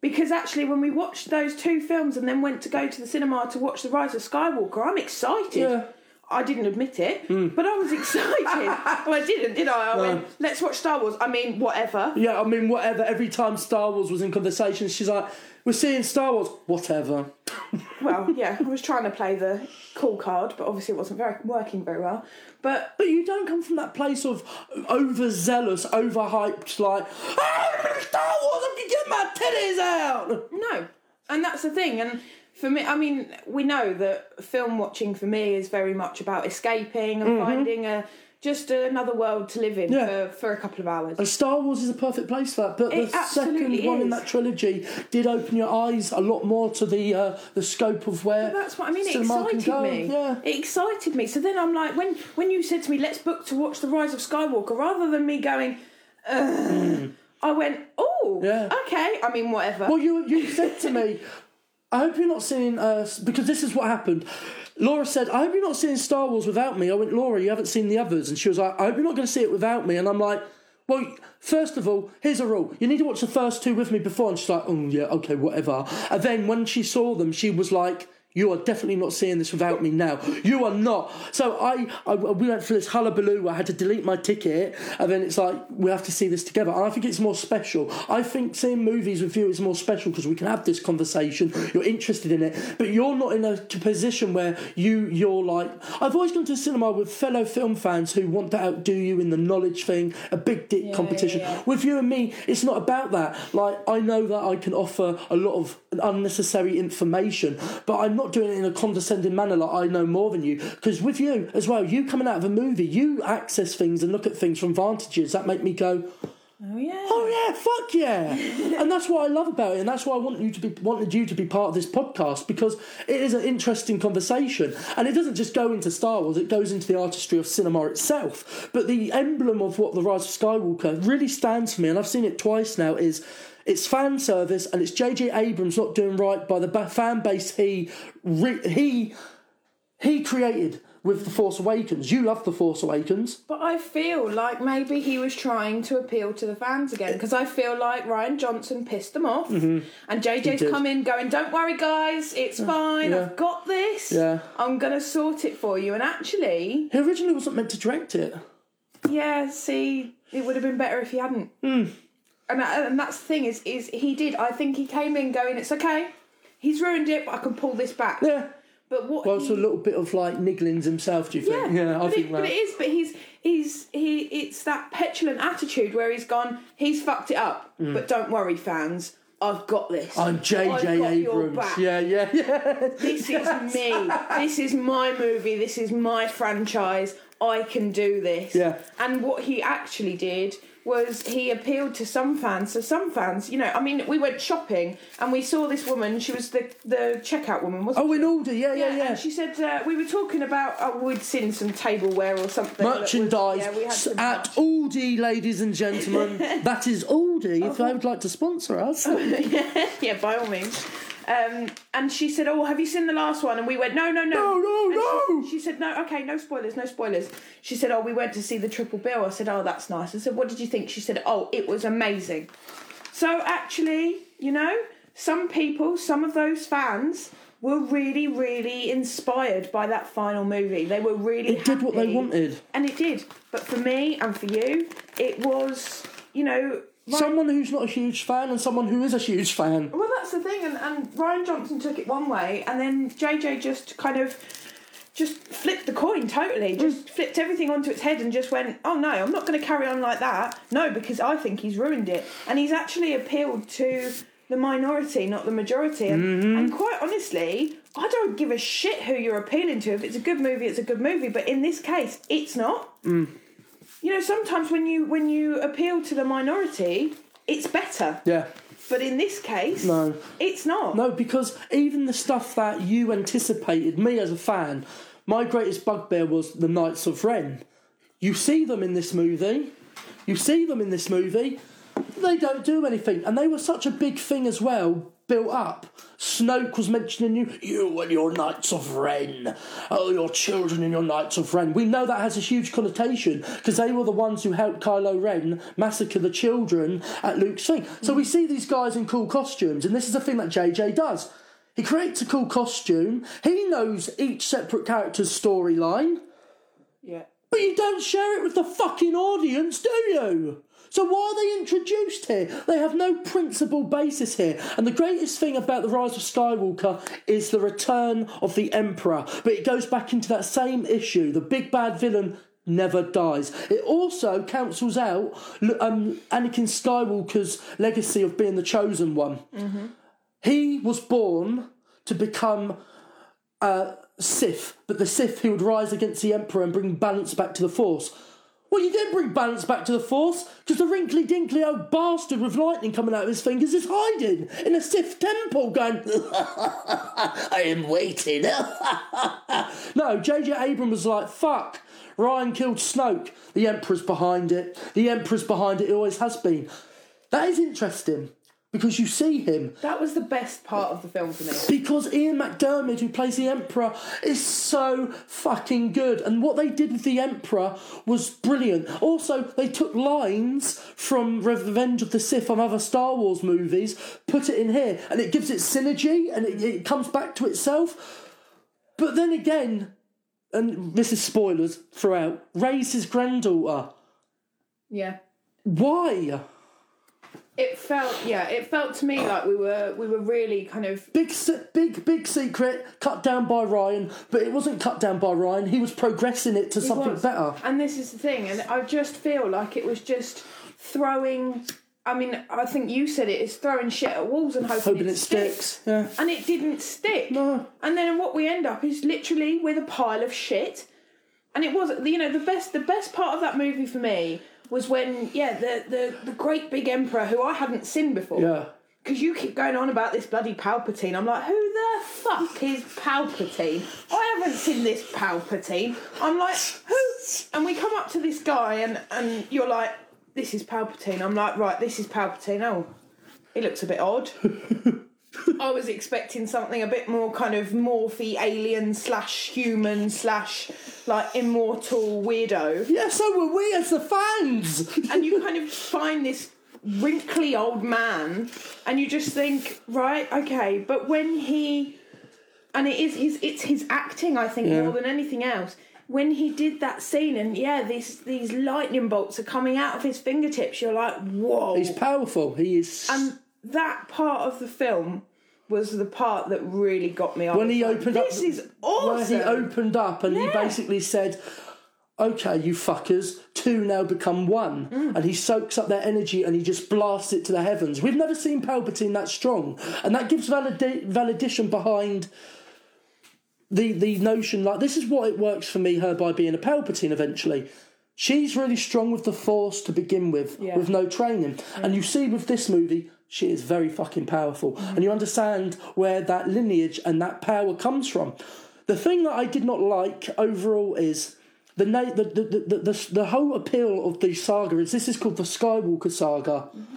Speaker 3: Because actually, when we watched those two films and then went to go to the cinema to watch The Rise of Skywalker, I'm excited.
Speaker 1: Yeah.
Speaker 3: I didn't admit it,
Speaker 1: Hmm.
Speaker 3: but I was excited. well, I didn't, did I? I went, let's watch Star Wars. I mean, whatever.
Speaker 1: Yeah, I mean, whatever. Every time Star Wars was in conversation, she's like, "We're seeing Star Wars, whatever."
Speaker 3: Well, yeah, I was trying to play the cool card, but obviously it wasn't very working very well. But
Speaker 1: But you don't come from that place of overzealous, overhyped, like, "Ah, Star Wars, I'm gonna get my titties out.
Speaker 3: No, and that's the thing. And for me, I mean, we know that film watching for me is very much about escaping and finding a just another world to live in
Speaker 1: Mm-hmm. Yeah.
Speaker 3: for, for a couple of hours.
Speaker 1: And Star Wars is a perfect place for that. But
Speaker 3: It
Speaker 1: the second
Speaker 3: absolutely
Speaker 1: one in that trilogy did open your eyes a lot more to the uh, the scope of where
Speaker 3: That's what I mean. It excited me.
Speaker 1: Yeah.
Speaker 3: It excited me. So then I'm like, when when you said to me, "Let's book to watch the Rise of Skywalker," rather than me going, Ugh, I went, "Oh.
Speaker 1: Yeah.
Speaker 3: okay." I mean, whatever.
Speaker 1: Well, you you said to me, I hope you're not seeing uh, because this is what happened. Laura said, I hope you're not seeing Star Wars without me. I went, Laura, you haven't seen the others. And she was like, I hope you're not going to see it without me. And I'm like, well, first of all, here's a rule. You need to watch the first two with me before. And she's like, oh, yeah, okay, whatever. And then when she saw them, she was like, you are definitely not seeing this without me now. You are not. So I, I we went through this hullabaloo. I had to delete my ticket, and then it's like we have to see this together. And I think it's more special. I think seeing movies with you is more special because we can have this conversation. You're interested in it, but you're not in a position where you you're like. I've always gone to cinema with fellow film fans who want to outdo you in the knowledge thing, a big dick
Speaker 3: Yeah,
Speaker 1: competition.
Speaker 3: yeah, yeah.
Speaker 1: With you and me, it's not about that. Like I know that I can offer a lot of unnecessary information, but I'm not doing it in a condescending manner like I know more than you. Because with you as well, you coming out of a movie, you access things and look at things from vantages that make me go,
Speaker 3: Oh yeah.
Speaker 1: Oh yeah, fuck yeah, and that's what I love about it, and that's why I want you to be wanted you to be part of this podcast because it is an interesting conversation, and it doesn't just go into Star Wars; it goes into the artistry of cinema itself. But the emblem of what the Rise of Skywalker really stands for me, and I've seen it twice now, is. It's fan service, and it's J.J. Abrams not doing right by the fan base he he he created with the Force Awakens. You love the Force Awakens.
Speaker 3: But I feel like maybe he was trying to appeal to the fans again because I feel like Rian Johnson pissed them off, and JJ's
Speaker 1: Mm-hmm.
Speaker 3: come in going, "Don't worry, guys, it's fine.
Speaker 1: yeah.
Speaker 3: I've got this.
Speaker 1: Yeah.
Speaker 3: I'm gonna sort it for you." And actually,
Speaker 1: He originally wasn't meant to direct it.
Speaker 3: yeah, see, it would have been better if he hadn't.
Speaker 1: Hmm.
Speaker 3: And and that's the thing is, is he did. I think he came in going, "It's okay. He's ruined it, but I can pull this back."
Speaker 1: Yeah.
Speaker 3: But what?
Speaker 1: Well,
Speaker 3: he,
Speaker 1: it's a little bit of like Nigglins himself. Do you think?
Speaker 3: Yeah,
Speaker 1: think? I
Speaker 3: but,
Speaker 1: think
Speaker 3: it,
Speaker 1: that.
Speaker 3: but it is. But he's he's he. It's that petulant attitude where he's gone. He's fucked it up. But don't worry, fans. I've got this.
Speaker 1: Mm. I'm J.J. Abrams. Yeah, yeah, yeah.
Speaker 3: This is me. This is my movie. This is my franchise. I can do this.
Speaker 1: Yeah.
Speaker 3: And what he actually did was he appealed to some fans. So some fans, you know, I mean, we went shopping and we saw this woman. She was the the checkout woman, wasn't
Speaker 1: Oh, in order. Yeah, yeah, yeah.
Speaker 3: and she said uh, we were talking about oh, we'd seen some tableware or something. that was-
Speaker 1: Merchandise
Speaker 3: yeah, we had some
Speaker 1: at
Speaker 3: merch.
Speaker 1: Aldi, ladies and gentlemen. that is Aldi. If they would like to sponsor us,
Speaker 3: yeah, by all means. Um, and she said, "Oh, have you seen the last one?" And we went, "No, no, no,
Speaker 1: No, no, no.
Speaker 3: She, she said, "No, okay, no spoilers, no spoilers." She said, "Oh, we went to see the Triple Bill." I said, "Oh, that's nice." I said, "What did you think?" She said, "Oh, it was amazing." So actually, you know, some people, some of those fans. Were really, really inspired by that final movie. They were really
Speaker 1: it did what they wanted.
Speaker 3: and it did. But for me and for you, it was, you know, Rian-
Speaker 1: Someone who's not a huge fan and someone who is a huge fan.
Speaker 3: well, that's the thing, and, and Rian Johnson took it one way, and then JJ just kind of just flipped the coin totally, mm. just flipped everything onto its head and just went, oh no, I'm not going to carry on like that. No, because I think he's ruined it. And he's actually appealed to the minority, not the majority. And, mm-hmm. and quite honestly, I don't give a shit who you're appealing to. If it's a good movie, it's a good movie. But in this case, it's not. Mm. You know, sometimes when you when you appeal to the minority, it's better.
Speaker 1: Yeah.
Speaker 3: But in this case,
Speaker 1: No.
Speaker 3: it's not.
Speaker 1: No, because even the stuff that you anticipated, me as a fan, my greatest bugbear was the Knights of Ren. You see them in this movie. You see them in this movie. They don't do anything, and they were such a big thing as well. Built up. Snoke was mentioning you, you and your Knights of Ren. Oh, your children and your Knights of Ren. We know that has a huge connotation because they were the ones who helped Kylo Ren massacre the children at Luke's thing. So we see these guys in cool costumes, and this is the thing that JJ does. He creates a cool costume. He knows each separate character's storyline.
Speaker 3: Yeah.
Speaker 1: But you don't share it with the fucking audience, do you? So why are they introduced here? They have no principal basis here. And the greatest thing about the Rise of Skywalker is the return of the Emperor. But it goes back into that same issue. The big bad villain never dies. It also cancels out um, Anakin Skywalker's legacy of being the chosen one. He was born to become uh, Sith, but the Sith who would rise against the Emperor and bring balance back to the Force. Well, you didn't bring balance back to the Force because the wrinkly dinkly old bastard with lightning coming out of his fingers is hiding in a Sith temple going, I am waiting. no, J.J. Abrams was like, fuck, Rian killed Snoke. The Emperor's behind it. The Emperor's behind it, he always has been. That is interesting because you see him.
Speaker 3: That was the best part of the film for me.
Speaker 1: Because Ian McDiarmid, who plays the Emperor, is so fucking good. And what they did with the Emperor was brilliant. Also, they took lines from Revenge of the Sith from other Star Wars movies, put it in here, and it gives it synergy and it, it comes back to itself. But then again, and this is spoilers throughout, Rey's his granddaughter.
Speaker 3: Yeah.
Speaker 1: Why?
Speaker 3: It felt yeah, it felt to me like we were we were really kind of
Speaker 1: Big, se- big, big secret cut down by Rian, but it wasn't cut down by Rian. He was progressing it to something
Speaker 3: was.
Speaker 1: better.
Speaker 3: And this is the thing, and I just feel like it was just throwing. I mean, I think you said it is throwing shit at walls and hoping,
Speaker 1: Hoping it sticks. Yeah.
Speaker 3: And it didn't stick.
Speaker 1: No.
Speaker 3: And then what we end up is literally with a pile of shit. And it was, you know, the best. The best part of that movie for me was when, yeah, the the, the great big emperor who I hadn't seen before.
Speaker 1: Yeah.
Speaker 3: Because you keep going on about this bloody Palpatine. I'm like, who the fuck is Palpatine? I haven't seen this Palpatine. I'm like, who? And we come up to this guy, and, and you're like, this is Palpatine. I'm like, right, this is Palpatine. Oh, he looks a bit odd. I was expecting something a bit more kind of morphy alien slash human slash like immortal weirdo.
Speaker 1: Yeah, so were we as the fans.
Speaker 3: and you kind of find this wrinkly old man and you just think right okay but when he and it is his it's his acting i think
Speaker 1: Yeah.
Speaker 3: more than anything else when he did that scene and yeah these these lightning bolts are coming out of his fingertips you're like whoa
Speaker 1: He's powerful. He is.
Speaker 3: and that part of the film was the part that really got me
Speaker 1: when he
Speaker 3: like,
Speaker 1: opened up,
Speaker 3: this is
Speaker 1: where
Speaker 3: awesome
Speaker 1: he opened up and he basically said, "Okay, you fuckers, two now become one,"
Speaker 3: Mm.
Speaker 1: and he soaks up their energy and he just blasts it to the heavens. We've never seen Palpatine that strong, and that gives valida- validation behind. The, the notion like this is what it works for me her by being a Palpatine eventually she's really strong with the force to begin with
Speaker 3: Yeah.
Speaker 1: with no training and you see with this movie she is very fucking powerful mm. and you understand where that lineage and that power comes from the thing that i did not like overall is the na- the, the, the, the, the, whole appeal of the saga is this is called the skywalker saga mm-hmm.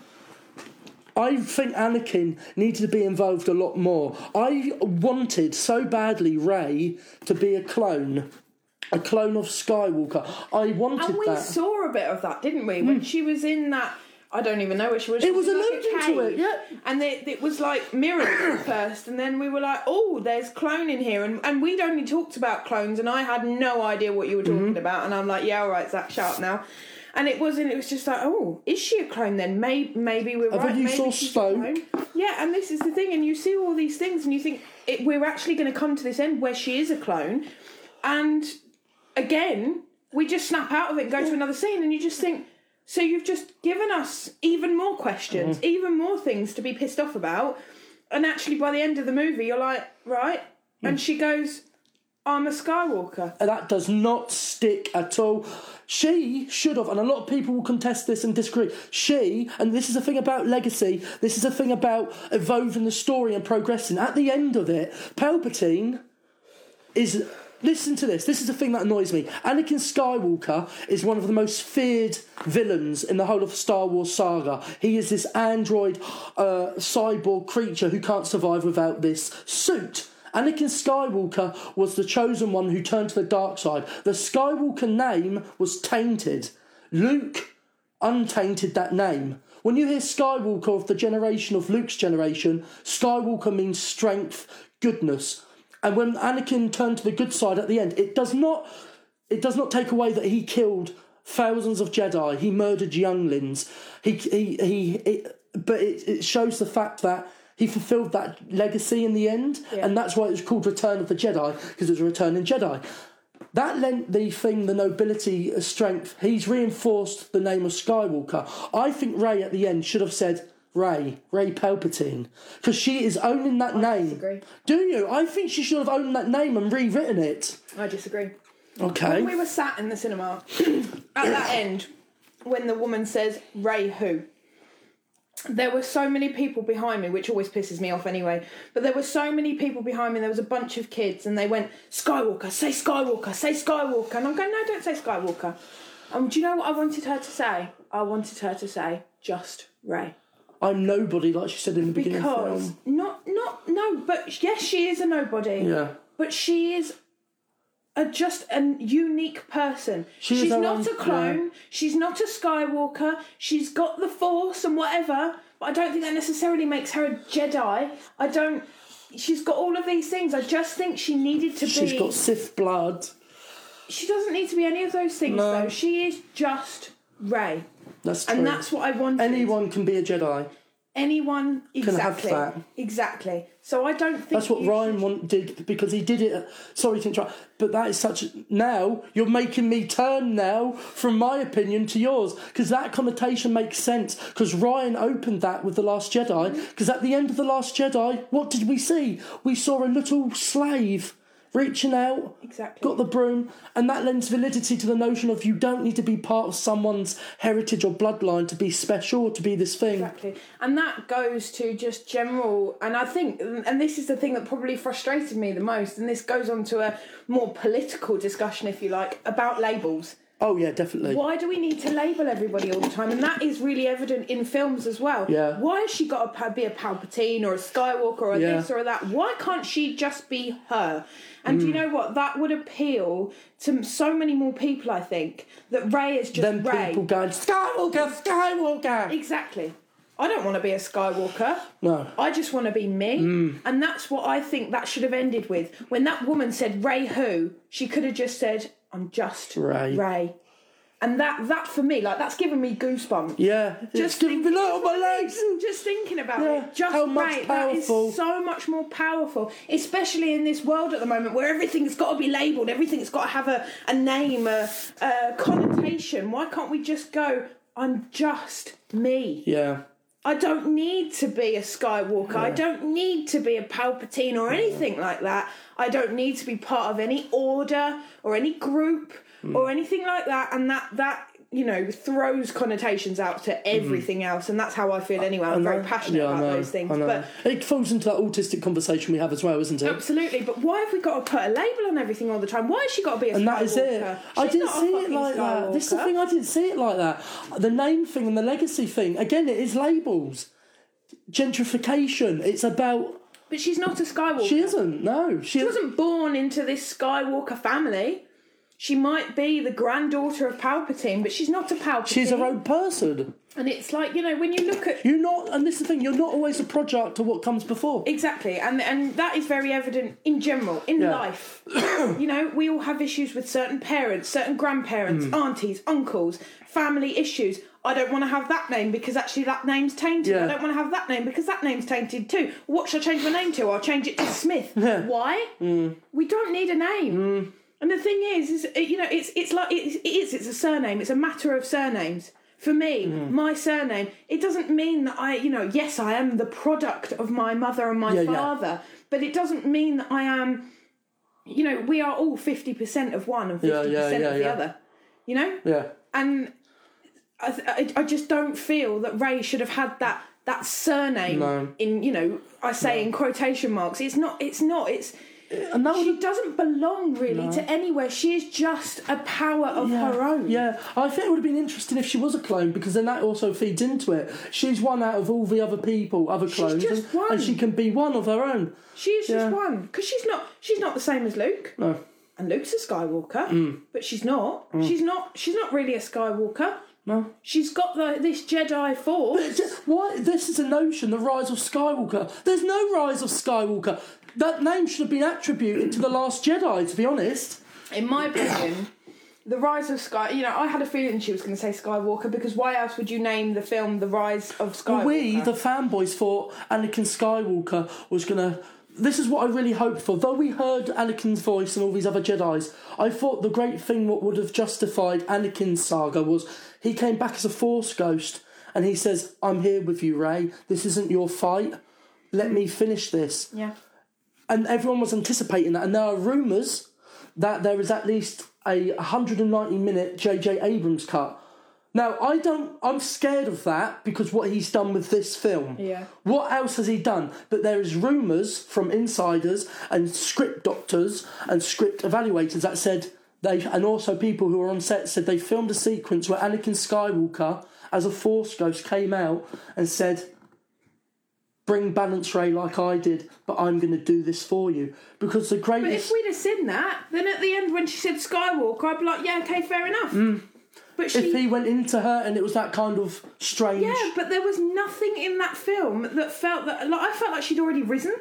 Speaker 1: I think Anakin needed to be involved a lot more. I wanted so badly Rey to be a clone, a clone of Skywalker. I wanted
Speaker 3: and we
Speaker 1: that.
Speaker 3: saw a bit of that didn't we when mm. she was in that I don't even know where she was.
Speaker 1: It was
Speaker 3: like,
Speaker 1: alluding to it, yeah.
Speaker 3: And they, it was like mirrored at first, and then we were like, "Oh, there's clone in here," and and we'd only talked about clones, and I had no idea what you were talking
Speaker 1: Mm-hmm.
Speaker 3: about, and I'm like, "Yeah, all right, Zak, shut up now." And it wasn't. It was just like, "Oh, is she a clone then? Maybe, maybe we're
Speaker 1: thought
Speaker 3: right.
Speaker 1: you
Speaker 3: maybe
Speaker 1: saw
Speaker 3: clone." Yeah, and this is the thing, and you see all these things, and you think it, we're actually going to come to this end where she is a clone, and again, we just snap out of it and go to another scene, and you just think, so you've just given us even more questions,
Speaker 1: Mm-hmm.
Speaker 3: even more things to be pissed off about, and actually by the end of the movie, you're like, right,
Speaker 1: Mm.
Speaker 3: and she goes, I'm a Skywalker.
Speaker 1: And that does not stick at all. She should have, and a lot of people will contest this and disagree. She, and this is a thing about legacy, this is a thing about evolving the story and progressing. At the end of it, Palpatine is. Listen to this. This is the thing that annoys me. Anakin Skywalker is one of the most feared villains in the whole of Star Wars saga. He is this android, uh, cyborg creature who can't survive without this suit. Anakin Skywalker was the chosen one who turned to the dark side. The Skywalker name was tainted. Luke untainted that name. When you hear Skywalker of the generation of Luke's generation, Skywalker means strength, goodness. And when Anakin turned to the good side at the end, it does not it does not take away that he killed thousands of Jedi. He murdered younglings. He he he. It, but it, it shows the fact that he fulfilled that legacy in the end, and that's why it was called Return of the Jedi because it was a returning Jedi. That lent the thing the nobility, uh, strength. He's reinforced the name of Skywalker. I think Rey at the end should have said Rey, Rey Palpatine, because she is owning that name.
Speaker 3: disagree.
Speaker 1: Do you? I think she should have owned that name and rewritten it.
Speaker 3: I disagree.
Speaker 1: Okay.
Speaker 3: When we were sat in the cinema, at that end, when the woman says, Rey who? There were so many people behind me, which always pisses me off anyway. But there were so many people behind me. There was a bunch of kids, and they went, Skywalker, say Skywalker, say Skywalker. And I'm going, no, don't say Skywalker. And do you know what I wanted her to say? I wanted her to say, just Rey.
Speaker 1: I'm nobody, like she said in the beginning of the
Speaker 3: because
Speaker 1: film.
Speaker 3: not not no, but yes, she is a nobody.
Speaker 1: Yeah.
Speaker 3: but she is a just a unique person.
Speaker 1: She
Speaker 3: she's not
Speaker 1: own-
Speaker 3: a clone. She's not a Skywalker. She's got the Force and whatever. But I don't think that necessarily makes her a Jedi. I don't. She's got all of these things. I just think she needed to
Speaker 1: She's
Speaker 3: be.
Speaker 1: She's got Sith blood.
Speaker 3: She doesn't need to be any of those things
Speaker 1: No.
Speaker 3: though. She is just Rey,
Speaker 1: That's true.
Speaker 3: and that's what I wanted.
Speaker 1: Anyone can be a Jedi.
Speaker 3: anyone Can
Speaker 1: have
Speaker 3: exactly
Speaker 1: that.
Speaker 3: exactly so i don't think
Speaker 1: That's what
Speaker 3: you
Speaker 1: Rian
Speaker 3: should-
Speaker 1: want, did because he did it. Sorry to interrupt, but that is such. Now you're making me turn now from my opinion to yours because that connotation makes sense. Because Rian opened that with the Last Jedi. Because at the end of the Last Jedi, what did we see? We saw a little slave reaching out,
Speaker 3: Exactly.
Speaker 1: got the broom, and that lends validity to the notion of you don't need to be part of someone's heritage or bloodline to be special or to be this thing.
Speaker 3: Exactly. And that goes to just general, and I think, and this is the thing that probably frustrated me the most, and this goes on to a more political discussion, if you like, about labels.
Speaker 1: Oh yeah, definitely.
Speaker 3: Why do we need to label everybody all the time? And that is really evident in films as well.
Speaker 1: Yeah.
Speaker 3: Why has she got to be a Palpatine or a Skywalker or a
Speaker 1: Yeah.
Speaker 3: this or a that? Why can't she just be her? And do you know what? That would appeal to so many more people, I think, that Rey is just
Speaker 1: Then
Speaker 3: Rey.
Speaker 1: people going Skywalker, Skywalker.
Speaker 3: Exactly. I don't want to be a Skywalker.
Speaker 1: No.
Speaker 3: I just want to be me.
Speaker 1: Mm.
Speaker 3: And that's what I think that should have ended with. When that woman said Rey who, she could have just said, I'm just
Speaker 1: Rey.
Speaker 3: Rey. And that that for me, like that's given me goosebumps.
Speaker 1: Yeah, Just giving me out of my legs.
Speaker 3: Mm, just thinking about
Speaker 1: Yeah,
Speaker 3: it, just
Speaker 1: how much
Speaker 3: Rey, that is
Speaker 1: powerful.
Speaker 3: so much more powerful, especially in this world at the moment where everything's got to be labelled, everything's got to have a, a name, a, a connotation. Why can't we just go, I'm just me?
Speaker 1: Yeah,
Speaker 3: I don't need to be a Skywalker. I don't need to be a Palpatine or anything like that. I don't need to be part of any order or any group
Speaker 1: Hmm.
Speaker 3: or anything like that. And that that you know throws connotations out to everything else. And that's how I feel anyway. I'm very passionate.
Speaker 1: Yeah,
Speaker 3: about those things. But
Speaker 1: it falls into that autistic conversation we have as well, isn't it?
Speaker 3: absolutely. But why have we got to put a label on everything all the time? Why has she got to be a
Speaker 1: And that is it. I didn't see it like that. This is the thing. I didn't see it like that. The name thing and the legacy thing. Again, it is labels. Gentrification. It's about.
Speaker 3: But she's not a Skywalker.
Speaker 1: She isn't. No, she,
Speaker 3: She wasn't born into this Skywalker family. She might be the granddaughter of Palpatine, but she's not a Palpatine.
Speaker 1: She's her own person.
Speaker 3: And it's like, you know, when you look at
Speaker 1: You're not, and this is the thing. You're not always a product to what comes before.
Speaker 3: Exactly, and and that is very evident in general in
Speaker 1: Yeah.
Speaker 3: life. you know, we all have issues with certain parents, certain grandparents,
Speaker 1: Hmm.
Speaker 3: aunties, uncles, family issues. I don't want to have that name because actually that name's tainted.
Speaker 1: Yeah.
Speaker 3: I don't want to have that name because that name's tainted too. What should I change my name to? I'll change it to Smith. Why?
Speaker 1: Hmm.
Speaker 3: We don't need a name. And the thing is, is uh, you know, it's it's like it's, it is. It's a surname. It's a matter of surnames. For me,
Speaker 1: Hmm.
Speaker 3: my surname, it doesn't mean that I, you know, yes, I am the product of my mother and my
Speaker 1: Yeah, yeah.
Speaker 3: father, but it doesn't mean that I am, you know, we are all 50% of one and 50%
Speaker 1: Yeah, yeah, yeah,
Speaker 3: of the
Speaker 1: yeah.
Speaker 3: other, you know?
Speaker 1: Yeah.
Speaker 3: And I, I, I just don't feel that Rey should have had that that surname
Speaker 1: No.
Speaker 3: in, you know, I say in quotation marks. It's not, it's not, it's,
Speaker 1: And that
Speaker 3: she doesn't belong really to anywhere. She is just a power of
Speaker 1: yeah,
Speaker 3: her own.
Speaker 1: Yeah, I think it would have been interesting if she was a clone because then that also feeds into it. She's one out of all the other people, other clones,
Speaker 3: just
Speaker 1: and,
Speaker 3: one.
Speaker 1: and she can be one of her own.
Speaker 3: She is just one because she's not. She's not the same as Luke.
Speaker 1: No.
Speaker 3: And Luke's a Skywalker,
Speaker 1: Mm.
Speaker 3: but she's not. She's not. She's not really a Skywalker.
Speaker 1: No.
Speaker 3: She's got the this Jedi Force.
Speaker 1: Why? This is a notion, the rise of Skywalker. There's no rise of Skywalker. That name should have been attributed to the Last Jedi, to be honest.
Speaker 3: In my opinion, the Rise of Sky. You know, I had a feeling she was going to say Skywalker because why else would you name the film The Rise of Skywalker?
Speaker 1: We, the fanboys, thought Anakin Skywalker was gonna. This is what I really hoped for. Though we heard Anakin's voice and all these other Jedi's, I thought the great thing what would have justified Anakin's saga was he came back as a Force ghost and he says, "I'm here with you, Rey. This isn't your fight. Let me finish this."
Speaker 3: yeah.
Speaker 1: And everyone was anticipating that. And there are rumours that there is at least a 190 minute J.J. Abrams cut. Now, I don't. I'm scared of that because what he's done with this film.
Speaker 3: Yeah.
Speaker 1: What else has he done? But there is rumours from insiders and script doctors and script evaluators that said they, and also people who were on set said they filmed a sequence where Anakin Skywalker, as a Force ghost, came out and said, bring balance Rey like I did, but I'm going to do this for you because the greatest
Speaker 3: But if we'd have seen that, then at the end when she said Skywalker, I'd be like, yeah, okay, fair enough. Mm. But she,
Speaker 1: if he went into her and it was that kind of strange,
Speaker 3: yeah, but there was nothing in that film that felt that. Like, I felt like she'd already risen.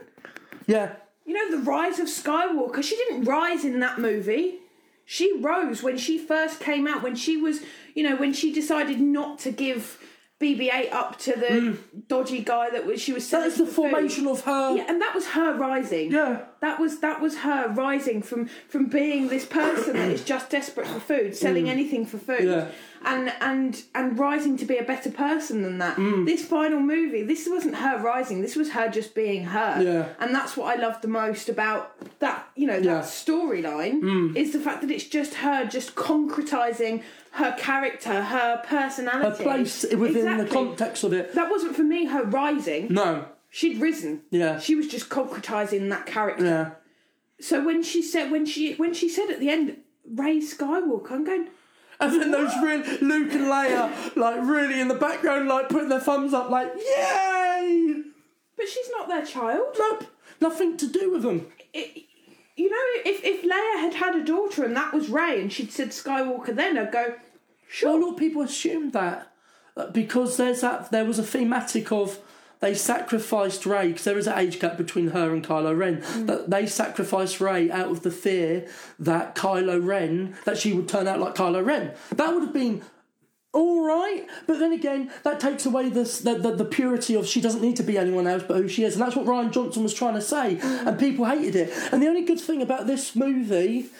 Speaker 1: yeah,
Speaker 3: You know, the rise of Skywalker. She didn't rise in that movie. She rose when she first came out. When she was, you know, when she decided not to give BB-8 up to the mm. dodgy guy that was she was.
Speaker 1: that's the
Speaker 3: food.
Speaker 1: formation of her.
Speaker 3: Yeah, and that was her rising.
Speaker 1: Yeah.
Speaker 3: That was that was her rising from from being this person that is just desperate for food, selling anything for food,
Speaker 1: Mm. Yeah.
Speaker 3: and and and rising to be a better person than that.
Speaker 1: Mm.
Speaker 3: This final movie, this wasn't her rising. This was her just being her.
Speaker 1: Yeah.
Speaker 3: And that's what I loved the most about that. You know, that
Speaker 1: Yeah. Mm.
Speaker 3: storyline is the fact that it's just her just concretizing her character, her personality, Her
Speaker 1: place within the context of it.
Speaker 3: That wasn't for me her rising.
Speaker 1: No,
Speaker 3: She'd risen.
Speaker 1: Yeah.
Speaker 3: She was just concretizing that character.
Speaker 1: yeah.
Speaker 3: So when she said when she when she said at the end Rey Skywalker, I'm going.
Speaker 1: And then those real Luke and Leia, like really in the background, like putting their thumbs up, like yay!
Speaker 3: But she's not their child.
Speaker 1: Nope, nothing to do with them.
Speaker 3: It, you know, if if Leia had had a daughter and that was Rey, and she'd said Skywalker, then I'd go,
Speaker 1: Well, a lot of people assumed that uh, because there's that there was a thematic of they sacrificed Rey because there is an age gap between her and Kylo Ren. Mm. That they sacrificed Rey out of the fear that Kylo Ren that she would turn out like Kylo Ren. That would have been. All right, but then again, that takes away this, the, the the purity of she doesn't need to be anyone else but who she is, and that's what Rian Johnson was trying to say, mm. and people hated it. And the only good thing about this movie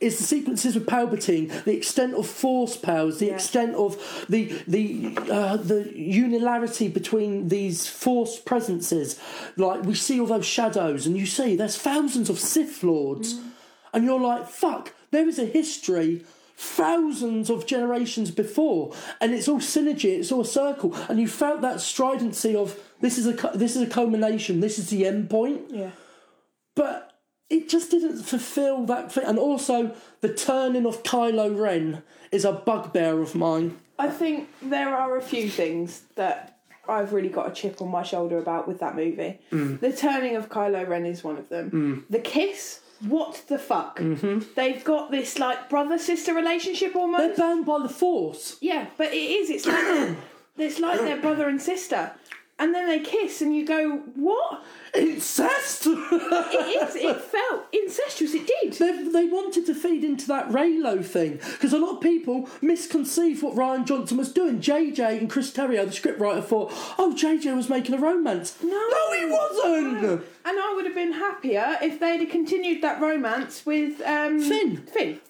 Speaker 1: is the sequences with Palpatine, the extent of force powers, the extent of the the uh, the unilarity between these force presences. Like we see all those shadows, and you see there's thousands of Sith lords, and you're like, fuck, there is a history. Thousands of generations before, and it's all synergy. It's all a circle, and you felt that stridency of this is a this is a culmination. This is the end point
Speaker 3: Yeah.
Speaker 1: but it just didn't fulfill that thing. And also, the turning of Kylo Ren is a bugbear of mine.
Speaker 3: I think there are a few things that I've really got a chip on my shoulder about with that movie.
Speaker 1: Mm.
Speaker 3: The turning of Kylo Ren is one of them. The kiss. What the fuck? Mm-hmm. They've got this like brother sister relationship almost.
Speaker 1: They're bound by the Force.
Speaker 3: Yeah, but it is. It's like they're, it's like their brother and sister, and then they kiss, and you go, "What?"
Speaker 1: Incest!
Speaker 3: It is. It felt incestuous. It did.
Speaker 1: they, they wanted to feed into that Reylo thing because a lot of people misconceived what Rian Johnson was doing. JJ and Chris Terrio, the scriptwriter, thought, oh, JJ was making a romance.
Speaker 3: No.
Speaker 1: no he wasn't!
Speaker 3: No. And I would have been happier if they'd have continued that romance with um,
Speaker 1: Finn.
Speaker 3: Finn.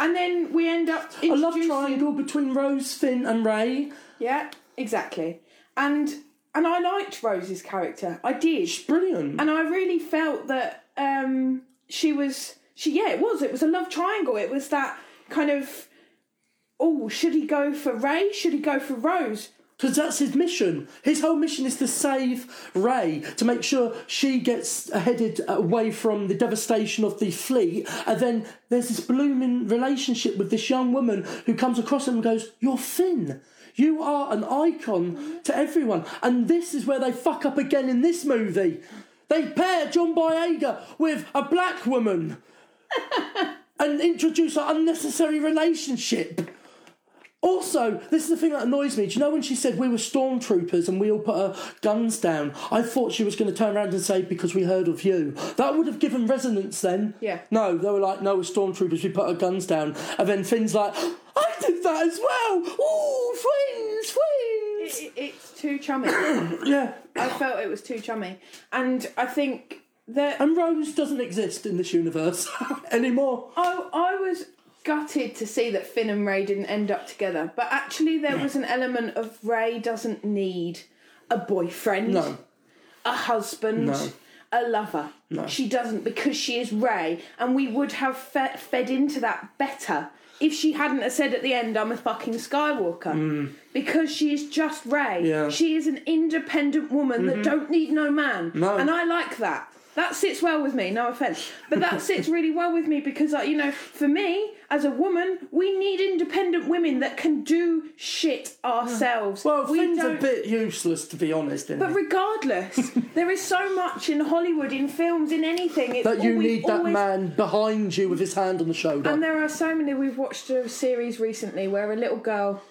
Speaker 3: And then we end up
Speaker 1: A love triangle between Rose, Finn, and Rey.
Speaker 3: Yeah, exactly. And and I liked Rose's character. I did.
Speaker 1: She's brilliant.
Speaker 3: And I really felt that um, she was she yeah, it was. It was a love triangle. It was that kind of oh, should he go for Rey? Should he go for Rose?
Speaker 1: Because that's his mission. His whole mission is to save Rey, to make sure she gets headed away from the devastation of the fleet. And then there's this blooming relationship with this young woman who comes across him and goes, You're Finn. You are an icon to everyone. And this is where they fuck up again in this movie. They pair John Boyega with a black woman and introduce an unnecessary relationship. Also, this is the thing that annoys me. Do you know when she said we were stormtroopers and we all put our guns down? I thought she was going to turn around and say, because we heard of you. That would have given resonance then.
Speaker 3: Yeah.
Speaker 1: No, they were like, no, we're stormtroopers, we put our guns down. And then Finn's like, I did that as well. Ooh, friends, friends.
Speaker 3: It, it's too chummy.
Speaker 1: Yeah.
Speaker 3: I felt it was too chummy. And I think that
Speaker 1: And Rose doesn't exist in this universe anymore.
Speaker 3: I, I was gutted to see that Finn and Rey didn't end up together. But actually, there was an element of Rey doesn't need a boyfriend,
Speaker 1: No.
Speaker 3: a husband,
Speaker 1: No.
Speaker 3: a lover. She doesn't because she is Rey, and we would have fe- fed into that better if she hadn't have said at the end, "I'm a fucking Skywalker," because she is just Ray.
Speaker 1: Mm. Yeah. Mm-hmm.
Speaker 3: She is an independent woman that don't need no man,
Speaker 1: No.
Speaker 3: and I like that. That sits well with me, no offence. But that sits really well with me because, you know, for me, as a woman, we need independent women that can do shit ourselves.
Speaker 1: Well,
Speaker 3: we
Speaker 1: Finn's a
Speaker 3: don't-
Speaker 1: bit useless, to be honest, isn't
Speaker 3: But
Speaker 1: he?
Speaker 3: regardless, there is so much in Hollywood, in films, in anything. It's
Speaker 1: That you need that
Speaker 3: always-
Speaker 1: man behind you with his hand on the shoulder.
Speaker 3: And there are so many. We've watched a series recently where a little girl,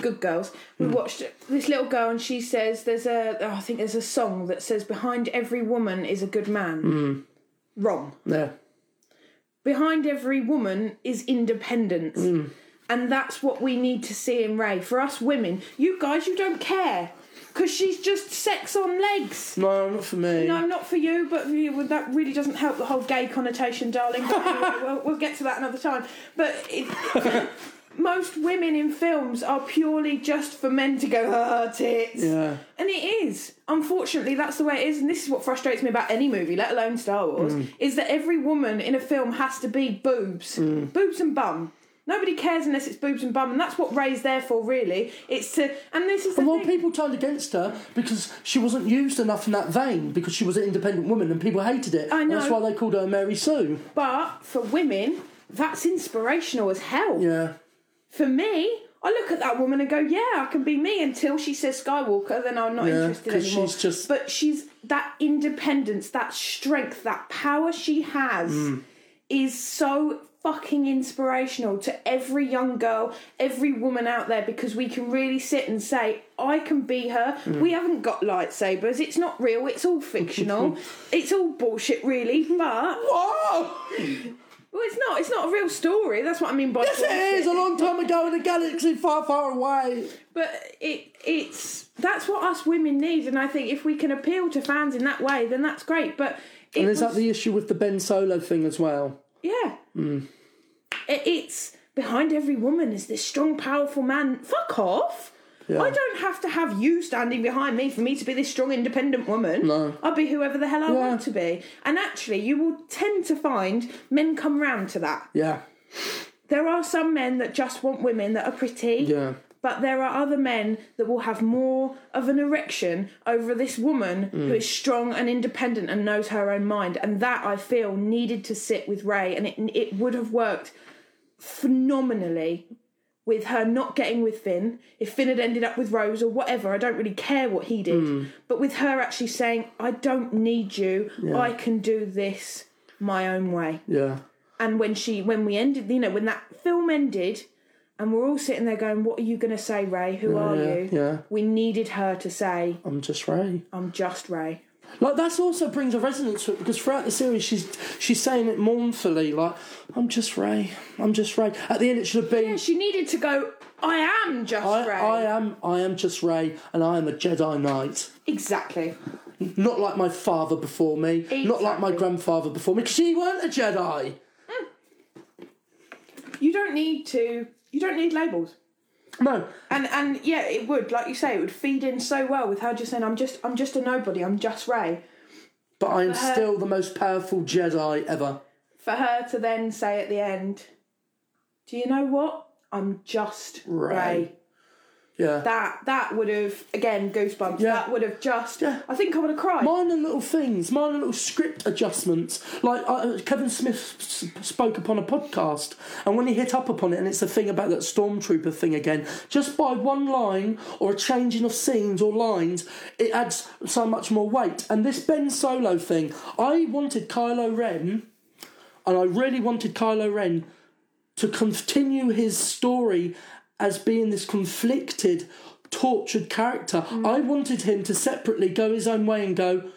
Speaker 3: good girls, we
Speaker 1: Hmm.
Speaker 3: watched this little girl and she says there's a, oh, I think there's a song that says behind every woman is a good man.
Speaker 1: Hmm.
Speaker 3: Wrong.
Speaker 1: yeah.
Speaker 3: Behind every woman is independence.
Speaker 1: Hmm.
Speaker 3: And that's what we need to see in Rey. For us women, you guys, you don't care. Because she's just sex on legs.
Speaker 1: No, not for me.
Speaker 3: No, not for you, but that really doesn't help the whole gay connotation, darling. But anyway, we'll, we'll get to that another time. But it, most women in films are purely just for men to go, ah, tits.
Speaker 1: Yeah.
Speaker 3: And it is. Unfortunately, that's the way it is. And this is what frustrates me about any movie, let alone Star Wars,
Speaker 1: Mm.
Speaker 3: is that every woman in a film has to be boobs.
Speaker 1: Mm.
Speaker 3: Boobs and bum. Nobody cares unless it's boobs and bum, and that's what Rey's there for, really. It's to, and this is the
Speaker 1: And well, people turned against her because she wasn't used enough in that vein because she was an independent woman and people hated it.
Speaker 3: I
Speaker 1: And that's why they called her Mary Sue.
Speaker 3: But for women, that's inspirational as hell.
Speaker 1: Yeah.
Speaker 3: For me, I look at that woman and go, "Yeah, I can be me." Until she says Skywalker, then I'm not
Speaker 1: Yeah,
Speaker 3: interested anymore.
Speaker 1: she's just-
Speaker 3: But she's that independence, that strength, that power she has
Speaker 1: Hmm.
Speaker 3: is so fucking inspirational to every young girl, every woman out there because we can really sit and say, I can be her.
Speaker 1: Hmm.
Speaker 3: We haven't got lightsabers. It's not real. It's all fictional. it's all bullshit, really. But
Speaker 1: Whoa!
Speaker 3: Well, it's not. It's not a real story. That's what I mean by
Speaker 1: Yes, it is. A long time ago in a galaxy far, far away.
Speaker 3: But it it's that's what us women need, and I think if we can appeal to fans in that way, then that's great. But
Speaker 1: And is that the issue with the Ben Solo thing as well?
Speaker 3: yeah, hmm. It- it's behind every woman is this strong, powerful man. Fuck off.
Speaker 1: Yeah.
Speaker 3: I don't have to have you standing behind me for me to be this strong, independent woman.
Speaker 1: No.
Speaker 3: I'll be whoever the hell I
Speaker 1: Yeah.
Speaker 3: want to be. And actually, you will tend to find men come round to that.
Speaker 1: Yeah.
Speaker 3: There are some men that just want women that are pretty.
Speaker 1: Yeah.
Speaker 3: But there are other men that will have more of an erection over this woman
Speaker 1: Mm.
Speaker 3: who is strong and independent and knows her own mind. And that I feel needed to sit with Rey, and it it would have worked phenomenally with her not getting with Finn. If Finn had ended up with Rose or whatever, I don't really care what he did.
Speaker 1: Mm.
Speaker 3: But with her actually saying, "I don't need you. I can do this my own way."
Speaker 1: Yeah.
Speaker 3: and when she when we ended you know when that film ended and we're all sitting there going what are you going to say Rey who are
Speaker 1: yeah,
Speaker 3: you
Speaker 1: yeah.
Speaker 3: we needed her to say
Speaker 1: I'm just Rey.
Speaker 3: i'm just Rey
Speaker 1: Like that's also brings a resonance to it because throughout the series she's she's saying it mournfully, like I'm just Rey, I'm just Rey. At the end it should have been Yeah,
Speaker 3: she needed to go i am just
Speaker 1: I,
Speaker 3: Rey.
Speaker 1: I am I am just Rey and I am a Jedi Knight.
Speaker 3: exactly.
Speaker 1: Not like my father before me, not like my grandfather before me, because she weren't a Jedi. Mm.
Speaker 3: you don't need to you don't need labels
Speaker 1: No,
Speaker 3: and and yeah it would like you say it would feed in so well with her just saying i'm just i'm just a nobody i'm just Rey
Speaker 1: but I am
Speaker 3: her-
Speaker 1: still the most powerful Jedi ever.
Speaker 3: for her to then say at the end do you know what i'm just Rey.
Speaker 1: Yeah.
Speaker 3: that that would have again goosebumps.
Speaker 1: Yeah.
Speaker 3: That would have just.
Speaker 1: Yeah.
Speaker 3: I think I would have cried.
Speaker 1: minor little things, minor little script adjustments. Like uh, Kevin Smith s- spoke upon a podcast, and when he hit up upon it, and it's a thing about that stormtrooper thing again, just by one line or a changing of scenes or lines, it adds so much more weight. And this Ben Solo thing, I wanted Kylo Ren, and I really wanted Kylo Ren to continue his story as being this conflicted, tortured character. Mm. I wanted him to separately go his own way and go,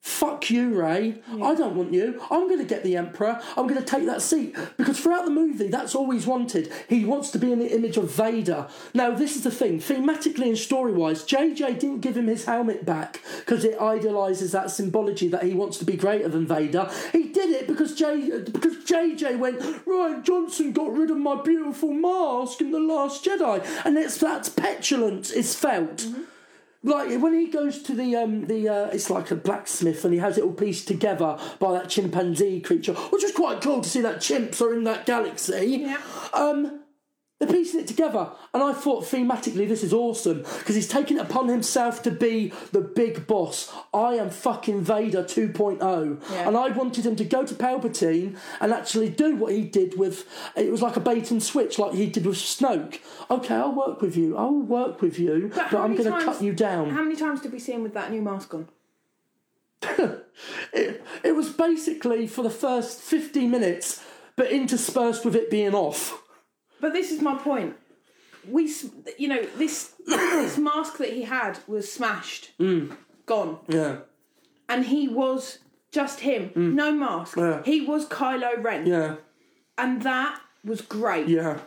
Speaker 1: Fuck you, Rey. I don't want you. I'm going to get the Emperor. I'm going to take that seat. Because throughout the movie, that's all he's wanted. He wants to be in the image of Vader. Now, this is the thing. Thematically and story wise, JJ didn't give him his helmet back because it idolises that symbology that he wants to be greater than Vader. He did it because, J, because JJ went, Rian Johnson got rid of my beautiful mask in The Last Jedi. And it's that petulance is felt. Mm-hmm. Like when he goes to the um the uh, it's like a blacksmith and he has it all pieced together by that chimpanzee creature, which is quite cool to see that chimps are in that galaxy.
Speaker 3: Yeah.
Speaker 1: Um, They're piecing it together, and I thought thematically this is awesome because he's taken it upon himself to be the big boss. I am fucking Vader 2.0,
Speaker 3: Yeah.
Speaker 1: and I wanted him to go to Palpatine and actually do what he did with. It was like a bait and switch, like he did with Snoke. Okay, I'll work with you. I'll work with you, but,
Speaker 3: how
Speaker 1: I'm going to cut you down.
Speaker 3: How many times did we see him with that new mask on?
Speaker 1: it, it was basically for the first 15 minutes, but interspersed with it being off.
Speaker 3: But this is my point. We, you know, this this mask that he had was smashed, mm. gone,
Speaker 1: Yeah,
Speaker 3: and he was just him, mm. no mask.
Speaker 1: Yeah.
Speaker 3: He was Kylo Ren,
Speaker 1: yeah,
Speaker 3: and that was great.
Speaker 1: yeah.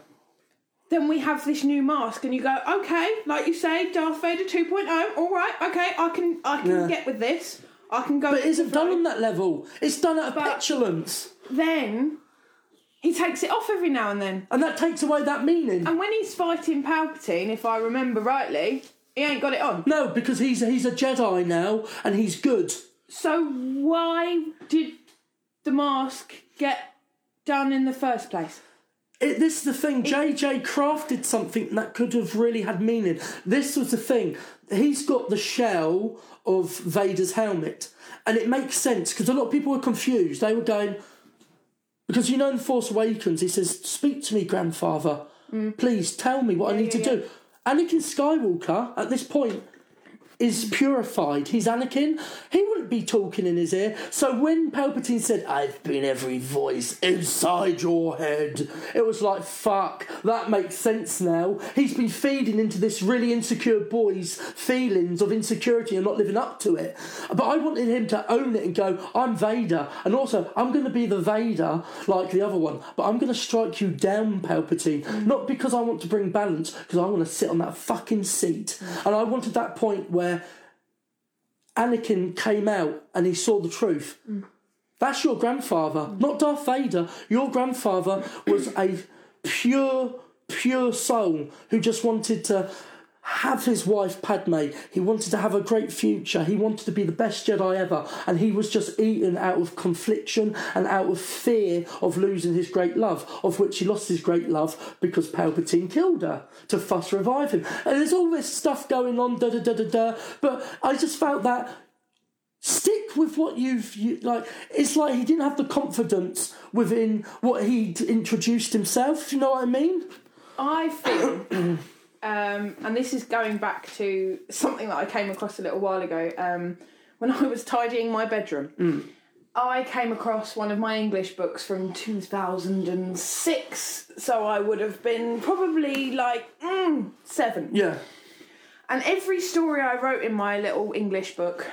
Speaker 3: Then we have this new mask, and you go, okay, like you say, Darth Vader 2.0. All right, okay, I can I can
Speaker 1: Yeah.
Speaker 3: get with this. I can go.
Speaker 1: But it
Speaker 3: with
Speaker 1: isn't done on that level. It's done out of
Speaker 3: But-
Speaker 1: petulance.
Speaker 3: Then he takes it off every now and then.
Speaker 1: And that takes away that meaning.
Speaker 3: And when he's fighting Palpatine, if I remember rightly, he ain't got it on.
Speaker 1: No, because he's he's a Jedi now and he's good.
Speaker 3: So why did the mask get done in the first place?
Speaker 1: It, this is the thing. JJ crafted something that could have really had meaning. This was the thing. He's got the shell of Vader's helmet, and it makes sense because a lot of people were confused. They were going because you know in Force Awakens he says, "Speak to me, grandfather. Mm. Please tell me what I need
Speaker 3: yeah,
Speaker 1: to do." Anakin Skywalker at this point is purified. He's Anakin. He wouldn't be talking in his ear. So when Palpatine said, I've been every voice inside your head, it was like, fuck, that makes sense now. He's been feeding into this really insecure boy's feelings of insecurity and not living up to it. But I wanted him to own it and go, I'm Vader. And also, I'm going to be the Vader like the other one. But I'm going to strike you down, Palpatine. Not because I want to bring balance, because I want to sit on that fucking seat. And I wanted that point where Anakin came out and he saw the truth. That's your grandfather, not Darth Vader. Your grandfather was a pure, pure soul who just wanted to have his wife Padme. He wanted to have a great future. He wanted to be the best Jedi ever. And he was just eaten out of confliction and out of fear of losing his great love, of which he lost his great love because Palpatine killed her to fuss revive him. And there's all this stuff going on, da da da da da. But I just felt that stick with what you've you, like it's like he didn't have the confidence within what he'd introduced himself Do you know what i mean
Speaker 3: I feel, um, and this is going back to something that I came across a little while ago um, when I was tidying my bedroom. I came across one of my English books from 2006, so I would have been probably like mm, seven.
Speaker 1: yeah
Speaker 3: And every story I wrote in my little English book,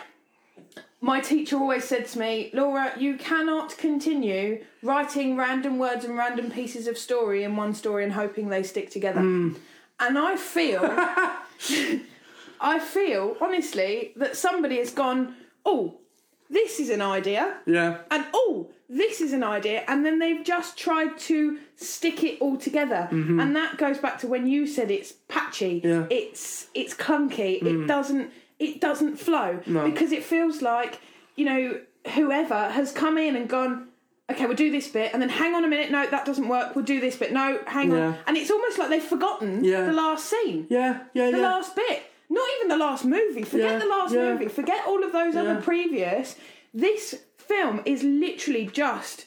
Speaker 3: my teacher always said to me, Laura, you cannot continue writing random words and random pieces of story in one story and hoping they stick together. And I feel, I feel, honestly, that somebody has gone, oh, this is an idea.
Speaker 1: Yeah.
Speaker 3: And oh this is an idea. And then they've just tried to stick it all together. Mm-hmm. And that goes back to when you said it's patchy.
Speaker 1: Yeah.
Speaker 3: it's it's clunky. It mm. doesn't it doesn't flow. Because it feels like you know whoever has come in and gone okay we'll do this bit and then hang on a minute no that doesn't work we'll do this bit no hang
Speaker 1: Yeah.
Speaker 3: on and it's almost like they've forgotten
Speaker 1: Yeah.
Speaker 3: the last scene
Speaker 1: yeah yeah yeah.
Speaker 3: the
Speaker 1: yeah
Speaker 3: last bit. Not even the last movie. Forget the last movie. Forget all of those other previous. This film is literally just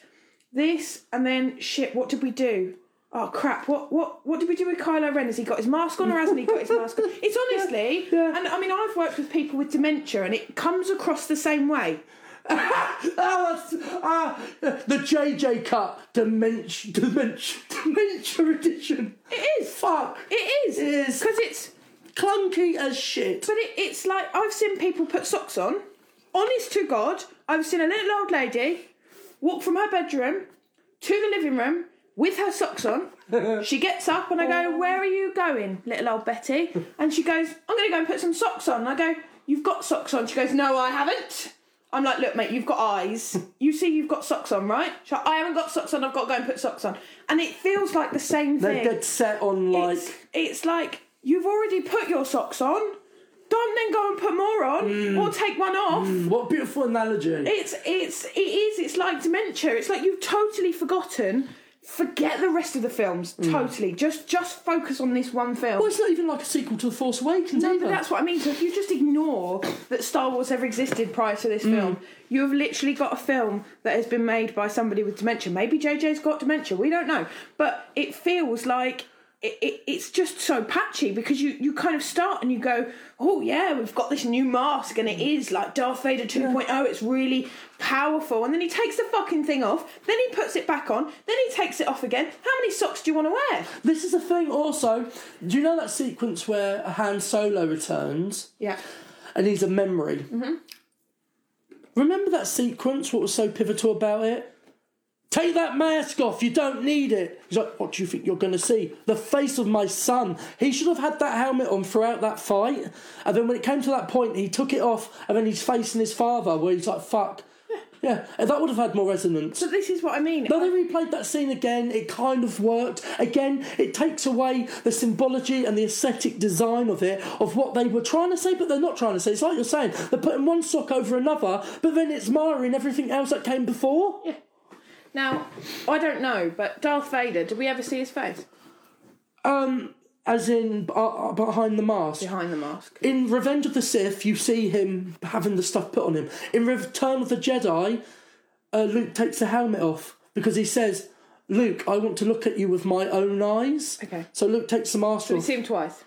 Speaker 3: this and then shit, what did we do? Oh crap, what what what did we do with Kylo Ren? Has he got his mask on or hasn't he got his mask on? It's honestly and I mean I've worked with people with dementia and it comes across the same way.
Speaker 1: Oh, that's, ah, the JJ cut dementia, dementia, dementia edition.
Speaker 3: It is.
Speaker 1: Fuck.
Speaker 3: It is.
Speaker 1: It is.
Speaker 3: Because it's
Speaker 1: Clunky as shit.
Speaker 3: But it, it's like I've seen people put socks on. Honest to God, I've seen a little old lady walk from her bedroom to the living room with her socks on. she gets up and I go, Where are you going, little old Betty? And she goes, I'm going to go and put some socks on. And I go, You've got socks on. She goes, No, I haven't. I'm like, Look, mate, you've got eyes. You see, you've got socks on, right? She's like, I haven't got socks on. I've got to go and put socks on. And it feels like the same
Speaker 1: They're
Speaker 3: thing.
Speaker 1: dead set on like.
Speaker 3: It's, it's like you've already put your socks on. Don't then go and put more on hmm. or take one off.
Speaker 1: Hmm, what a beautiful analogy.
Speaker 3: It's it's it is. It's like dementia. It's like you've totally forgotten forget the rest of the films mm. totally. Just just focus on this one film.
Speaker 1: Well, it's not even like a sequel to The Force Awakens
Speaker 3: No,
Speaker 1: either.
Speaker 3: but that's what I mean. So if you just ignore that Star Wars ever existed prior to this mm. film, you have literally got a film that has been made by somebody with dementia. Maybe JJ's got dementia. We don't know, but it feels like. It, it, it's just so patchy because you, you kind of start and you go, oh yeah, we've got this new mask and it is like Darth Vader 2.0. It's really powerful. And then he takes the fucking thing off, then he puts it back on, then he takes it off again. How many socks do you want to wear?
Speaker 1: This is the thing also. Do you know that sequence where Han Solo returns
Speaker 3: Yeah.
Speaker 1: and he's a memory? Mm-hmm. Remember that sequence? What was so pivotal about it? Take that mask off, you don't need it. He's like, What do you think you're going to see? The face of my son. He should have had that helmet on throughout that fight. And then when it came to that point, he took it off and then he's facing his father where he's like, Fuck. Yeah, and that would have had more resonance.
Speaker 3: So this is what I mean.
Speaker 1: No, they replayed that scene again. It kind of worked. Again, it takes away the symbology and the aesthetic design of it, of what they were trying to say, but they're not trying to say. It's like you're saying, they're putting one sock over another, but then it's marring everything else that came before.
Speaker 3: Now, I don't know, but Darth Vader, did we ever see his face
Speaker 1: Um, as in uh, behind the mask.
Speaker 3: behind the mask?
Speaker 1: In Revenge of the Sith, you see him having the stuff put on him. In Return of the Jedi, uh, Luke takes the helmet off because he says, Luke, I want to look at you with my own eyes.
Speaker 3: Okay.
Speaker 1: So Luke takes the mask off.
Speaker 3: We see him twice.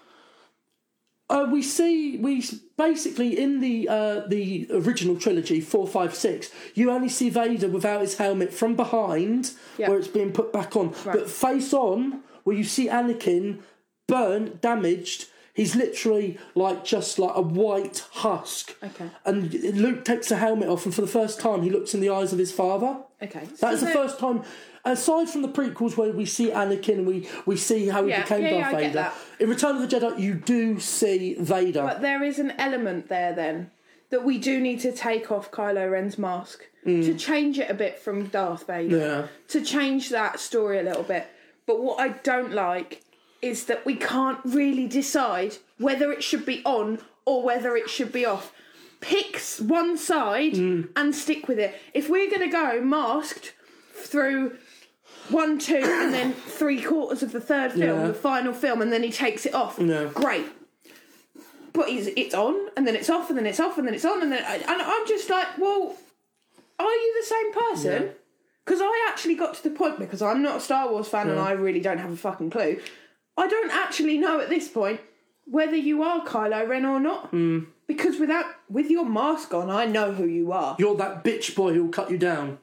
Speaker 1: Uh, we see we basically in the uh, the original trilogy four five six. You only see Vader without his helmet from behind,
Speaker 3: Yeah.
Speaker 1: where it's being put back on. But face on, where you see Anakin burnt, damaged. He's literally like just like a white husk.
Speaker 3: Okay.
Speaker 1: And Luke takes the helmet off, and for the first time, he looks in the eyes of his father.
Speaker 3: Okay.
Speaker 1: That is the
Speaker 3: So-
Speaker 1: first time, aside from the prequels where we see Anakin and we, we see how he
Speaker 3: Yeah,
Speaker 1: became
Speaker 3: yeah, yeah,
Speaker 1: Darth
Speaker 3: get
Speaker 1: Vader. In Return of the Jedi, you do see Vader.
Speaker 3: But there is an element there then that we do need to take off Kylo Ren's mask to change it a bit from Darth Vader.
Speaker 1: Mm. Yeah.
Speaker 3: To change that story a little bit. But what I don't like is that we can't really decide whether it should be on or whether it should be off. Pick one side
Speaker 1: Mm.
Speaker 3: and stick with it. If we're going to go masked through one, two, and then three quarters of the third film,
Speaker 1: Yeah.
Speaker 3: the final film, and then he takes it off,
Speaker 1: Yeah.
Speaker 3: great but it's, it's on and then it's off and then it's off and then it's on and then and I'm just like, well, are you the same person?
Speaker 1: Yeah.
Speaker 3: Because I actually got to the point because I'm not a Star Wars fan and I really don't have a fucking clue. I don't actually know at this point whether you are Kylo Ren or not.
Speaker 1: Hmm.
Speaker 3: Because without with your mask on, I know who you are.
Speaker 1: You're that bitch boy who'll cut you down.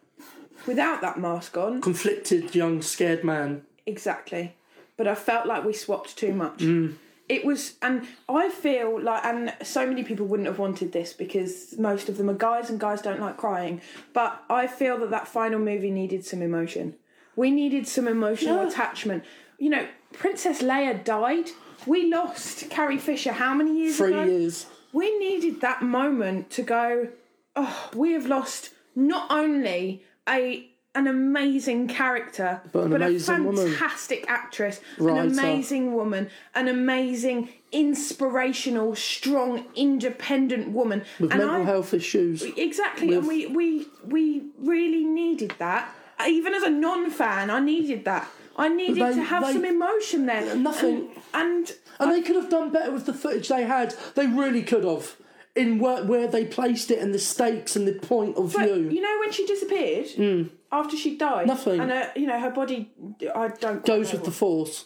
Speaker 3: Without that mask on,
Speaker 1: Conflicted, young, scared man.
Speaker 3: Exactly. But I felt like we swapped too much.
Speaker 1: Mm.
Speaker 3: It was, and I feel like, and so many people wouldn't have wanted this because most of them are guys and guys don't like crying. But I feel that that final movie needed some emotion. We needed some emotional
Speaker 1: Yeah.
Speaker 3: attachment. You know, Princess Leia died. We lost Carrie Fisher how many years
Speaker 1: Three
Speaker 3: ago?
Speaker 1: years.
Speaker 3: we needed that moment to go oh we have lost not only a an amazing character
Speaker 1: But an amazing
Speaker 3: a
Speaker 1: woman.
Speaker 3: fantastic actress
Speaker 1: Writer.
Speaker 3: an amazing woman an amazing inspirational strong independent woman
Speaker 1: With
Speaker 3: and
Speaker 1: mental
Speaker 3: I,
Speaker 1: health issues.
Speaker 3: exactly and we we we really needed that even as a non-fan i needed that i needed
Speaker 1: They-
Speaker 3: to have
Speaker 1: they-
Speaker 3: some emotion there
Speaker 1: Nothing.
Speaker 3: and
Speaker 1: And they could have done better with the footage they had. They really could have. In where, where they placed it and the stakes and the point of view.
Speaker 3: you know when she disappeared mm. after she died,
Speaker 1: Nothing.
Speaker 3: and her, you know her body. I don't
Speaker 1: goes with the force.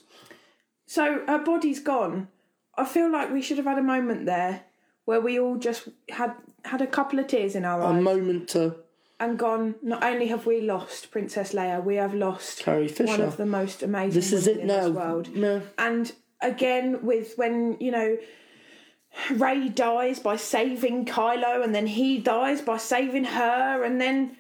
Speaker 3: So her body's gone. I feel like we should have had a moment there where we all just had had a couple of tears in our eyes.
Speaker 1: A moment to
Speaker 3: and gone. Not only have we lost Princess Leia, we have lost
Speaker 1: Carrie Fisher.
Speaker 3: one of the most amazing
Speaker 1: This is it
Speaker 3: in
Speaker 1: now.
Speaker 3: this world.
Speaker 1: Yeah.
Speaker 3: And again, with when you know. Rey dies by saving Kylo, and then he dies by saving her, and then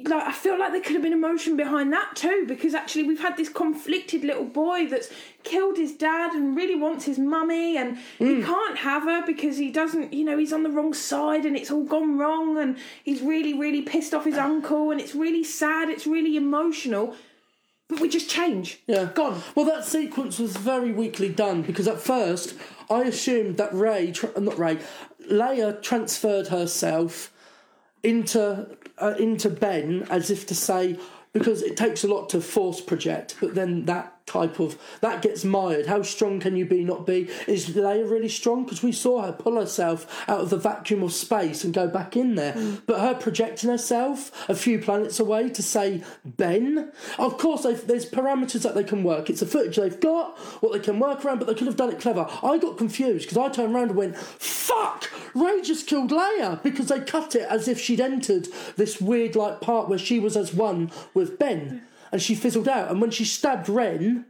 Speaker 3: like I feel like there could have been emotion behind that too, because actually we've had this conflicted little boy that's killed his dad and really wants his mummy, and he mm. can't have her because he doesn't, you know, he's on the wrong side and it's all gone wrong, and he's really, really pissed off his uncle, and it's really sad, it's really emotional, but we just change.
Speaker 1: Yeah.
Speaker 3: Gone.
Speaker 1: Well, that sequence was very weakly done because at first I assumed that Rey, tra- not Rey, Leia transferred herself into uh, into Ben as if to say, because it takes a lot to force project, but then that type of that gets mired. How strong can you be, not be? Is Leia really strong? Because we saw her pull herself out of the vacuum of space and go back in there, hmm. but her projecting herself a few planets away to say Ben. Of course, there's parameters that they can work. It's the footage they've got, what they can work around, but they could have done it clever. I got confused because I turned around and went, "Fuck!" Rey just killed Leia because they cut it as if she'd entered this weird like part where she was as one with Ben, hmm. And she fizzled out. And when she stabbed Ren.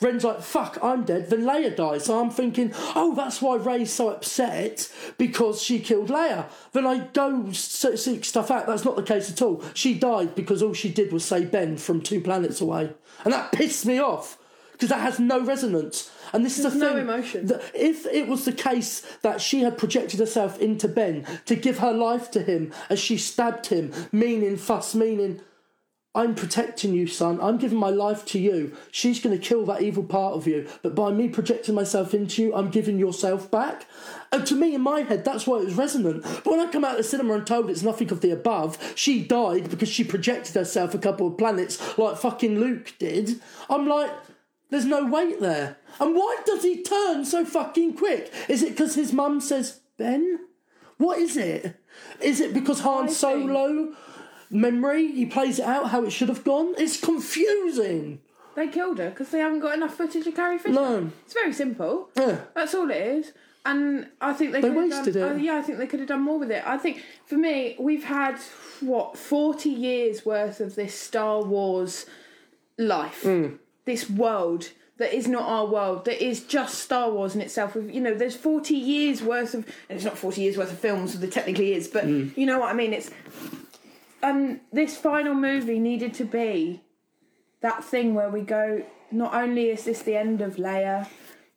Speaker 1: Ren's like, fuck, I'm dead. Then Leia dies. So I'm thinking, oh, that's why Rey's so upset because she killed Leia. Then I go seek stuff out. That's not the case at all. She died because all she did was say Ben from two planets away. And that pissed me off because that has no resonance. And this is a
Speaker 3: There's no
Speaker 1: thing.
Speaker 3: emotion.
Speaker 1: that if it was the case that she had projected herself into Ben to give her life to him as she stabbed him, meaning fuss, meaning I'm protecting you, son. I'm giving my life to you. She's going to kill that evil part of you. But by me projecting myself into you, I'm giving yourself back. And to me, in my head, that's why it was resonant. But when I come out of the cinema and told it's nothing of the above, she died because she projected herself a couple of planets like fucking Luke did. I'm like, there's no weight there. And why does he turn so fucking quick? Is it because his mum says, Ben? What is it? Is it because Han Solo memory, he plays it out how it should have gone? It's confusing.
Speaker 3: They killed her because they haven't got enough footage of Carrie Fisher.
Speaker 1: No.
Speaker 3: It's very simple.
Speaker 1: Yeah.
Speaker 3: That's all it is. And I think they,
Speaker 1: They
Speaker 3: could have
Speaker 1: wasted
Speaker 3: done,
Speaker 1: it.
Speaker 3: uh, yeah, I think they could have done more with it. I think for me, we've had what forty years worth of this Star Wars life,
Speaker 1: Hmm.
Speaker 3: this world that is not our world, that is just Star Wars in itself. With you know, there's forty years worth of, and it's not forty years worth of films, so there technically is, but
Speaker 1: Hmm.
Speaker 3: you know what I mean. It's and this final movie needed to be that thing where we go. Not only is this the end of Leia,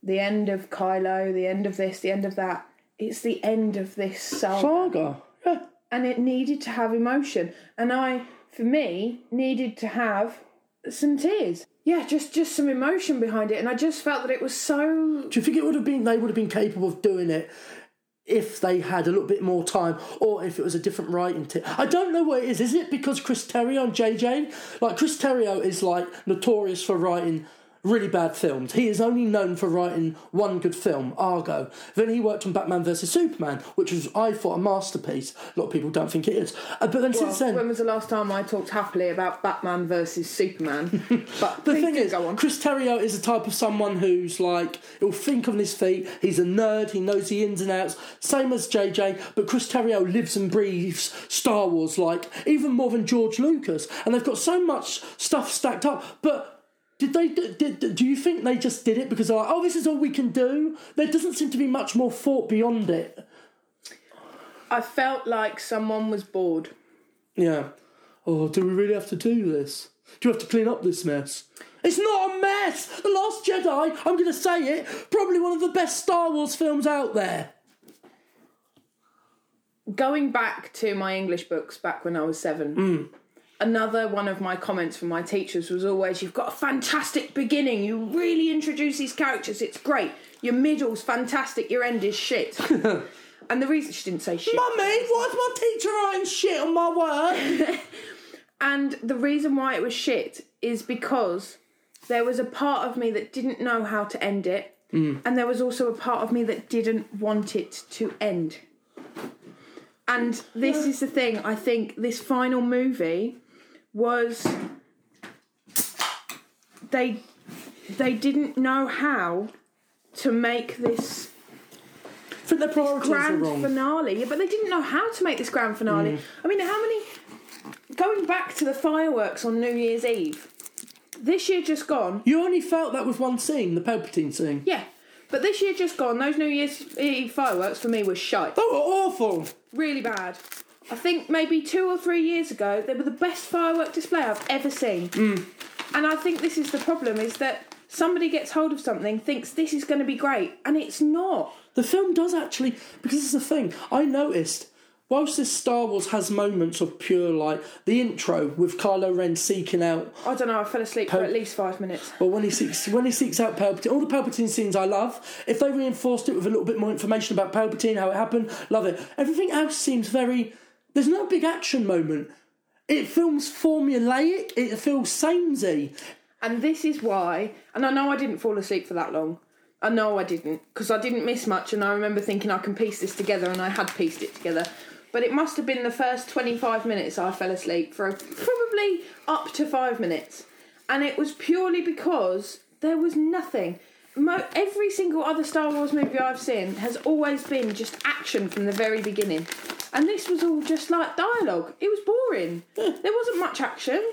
Speaker 3: the end of Kylo, the end of this, the end of that. It's the end of this saga,
Speaker 1: Saga. Yeah.
Speaker 3: and it needed to have emotion. And I, for me, needed to have some tears. Yeah, just just some emotion behind it, and I just felt that it was so.
Speaker 1: Do you think it would have been they would have been capable of doing it if they had a little bit more time, or if it was a different writing team? I don't know what it is. Is it because Chris Terrio and JJ? Like Chris Terrio is like notorious for writing really bad films. He is only known for writing one good film, Argo. Then he worked on Batman vs Superman, which was I thought a masterpiece. A lot of people don't think it is. Uh, but then since then,
Speaker 3: When was the last time I talked happily about Batman versus Superman? But
Speaker 1: The thing is,
Speaker 3: go on.
Speaker 1: Chris Terrio is the type of someone who's like, he'll think on his feet, he's a nerd, he knows the ins and outs, same as JJ, but Chris Terrio lives and breathes Star Wars like, even more than George Lucas. And they've got so much stuff stacked up, but. Did they? Did, do you think they just did it because they're like, oh, this is all we can do? There doesn't seem to be much more thought beyond it.
Speaker 3: I felt like someone was bored.
Speaker 1: Yeah. Oh, do we really have to do this? Do you have to clean up this mess? It's not a mess! The Last Jedi, I'm going to say it, probably one of the best Star Wars films out there.
Speaker 3: going back to my English books back when I was seven, hmm. Another one of my comments from my teachers was always, You've got a fantastic beginning. You really introduce these characters. It's great. Your middle's fantastic. Your end is shit. and the reason she didn't say shit.
Speaker 1: Mummy, why's my teacher writing shit on my work?
Speaker 3: And the reason why it was shit is because there was a part of me that didn't know how to end it, mm. and there was also a part of me that didn't want it to end. And this is the thing, I think this final movie was they they didn't know how to make this
Speaker 1: for the are
Speaker 3: grand finale. Yeah, but they didn't know how to make this grand finale. Mm. I mean, how many? Going back to the fireworks on New Year's Eve, this year just gone.
Speaker 1: You only felt that was one scene, the Palpatine scene.
Speaker 3: Yeah, but this year just gone. Those New Year's Eve fireworks for me were shite,
Speaker 1: They were awful.
Speaker 3: really bad. I think maybe two or three years ago they were the best firework display I've ever seen. Mm. And I think this is the problem: is that somebody gets hold of something, thinks this is going to be great, and it's not.
Speaker 1: The film does actually, because it's is the thing, I noticed, whilst this Star Wars has moments of pure, like, the intro with Kylo Ren seeking out
Speaker 3: I don't know. I fell asleep for at least five minutes.
Speaker 1: But when he seeks when he seeks out Palpatine, all the Palpatine scenes I love. If they reinforced it with a little bit more information about Palpatine, how it happened, love it. Everything else seems very. There's no big action moment. It feels formulaic. It feels samey.
Speaker 3: And this is why, and I know I didn't fall asleep for that long. I know I didn't, because I didn't miss much, and I remember thinking I can piece this together, and I had pieced it together. But it must have been the first 25 minutes I fell asleep for probably up to five minutes. And it was purely because there was nothing. Mo- every single other Star Wars movie I've seen has always been just action from the very beginning. And this was all just like dialogue. It was boring. There wasn't much action.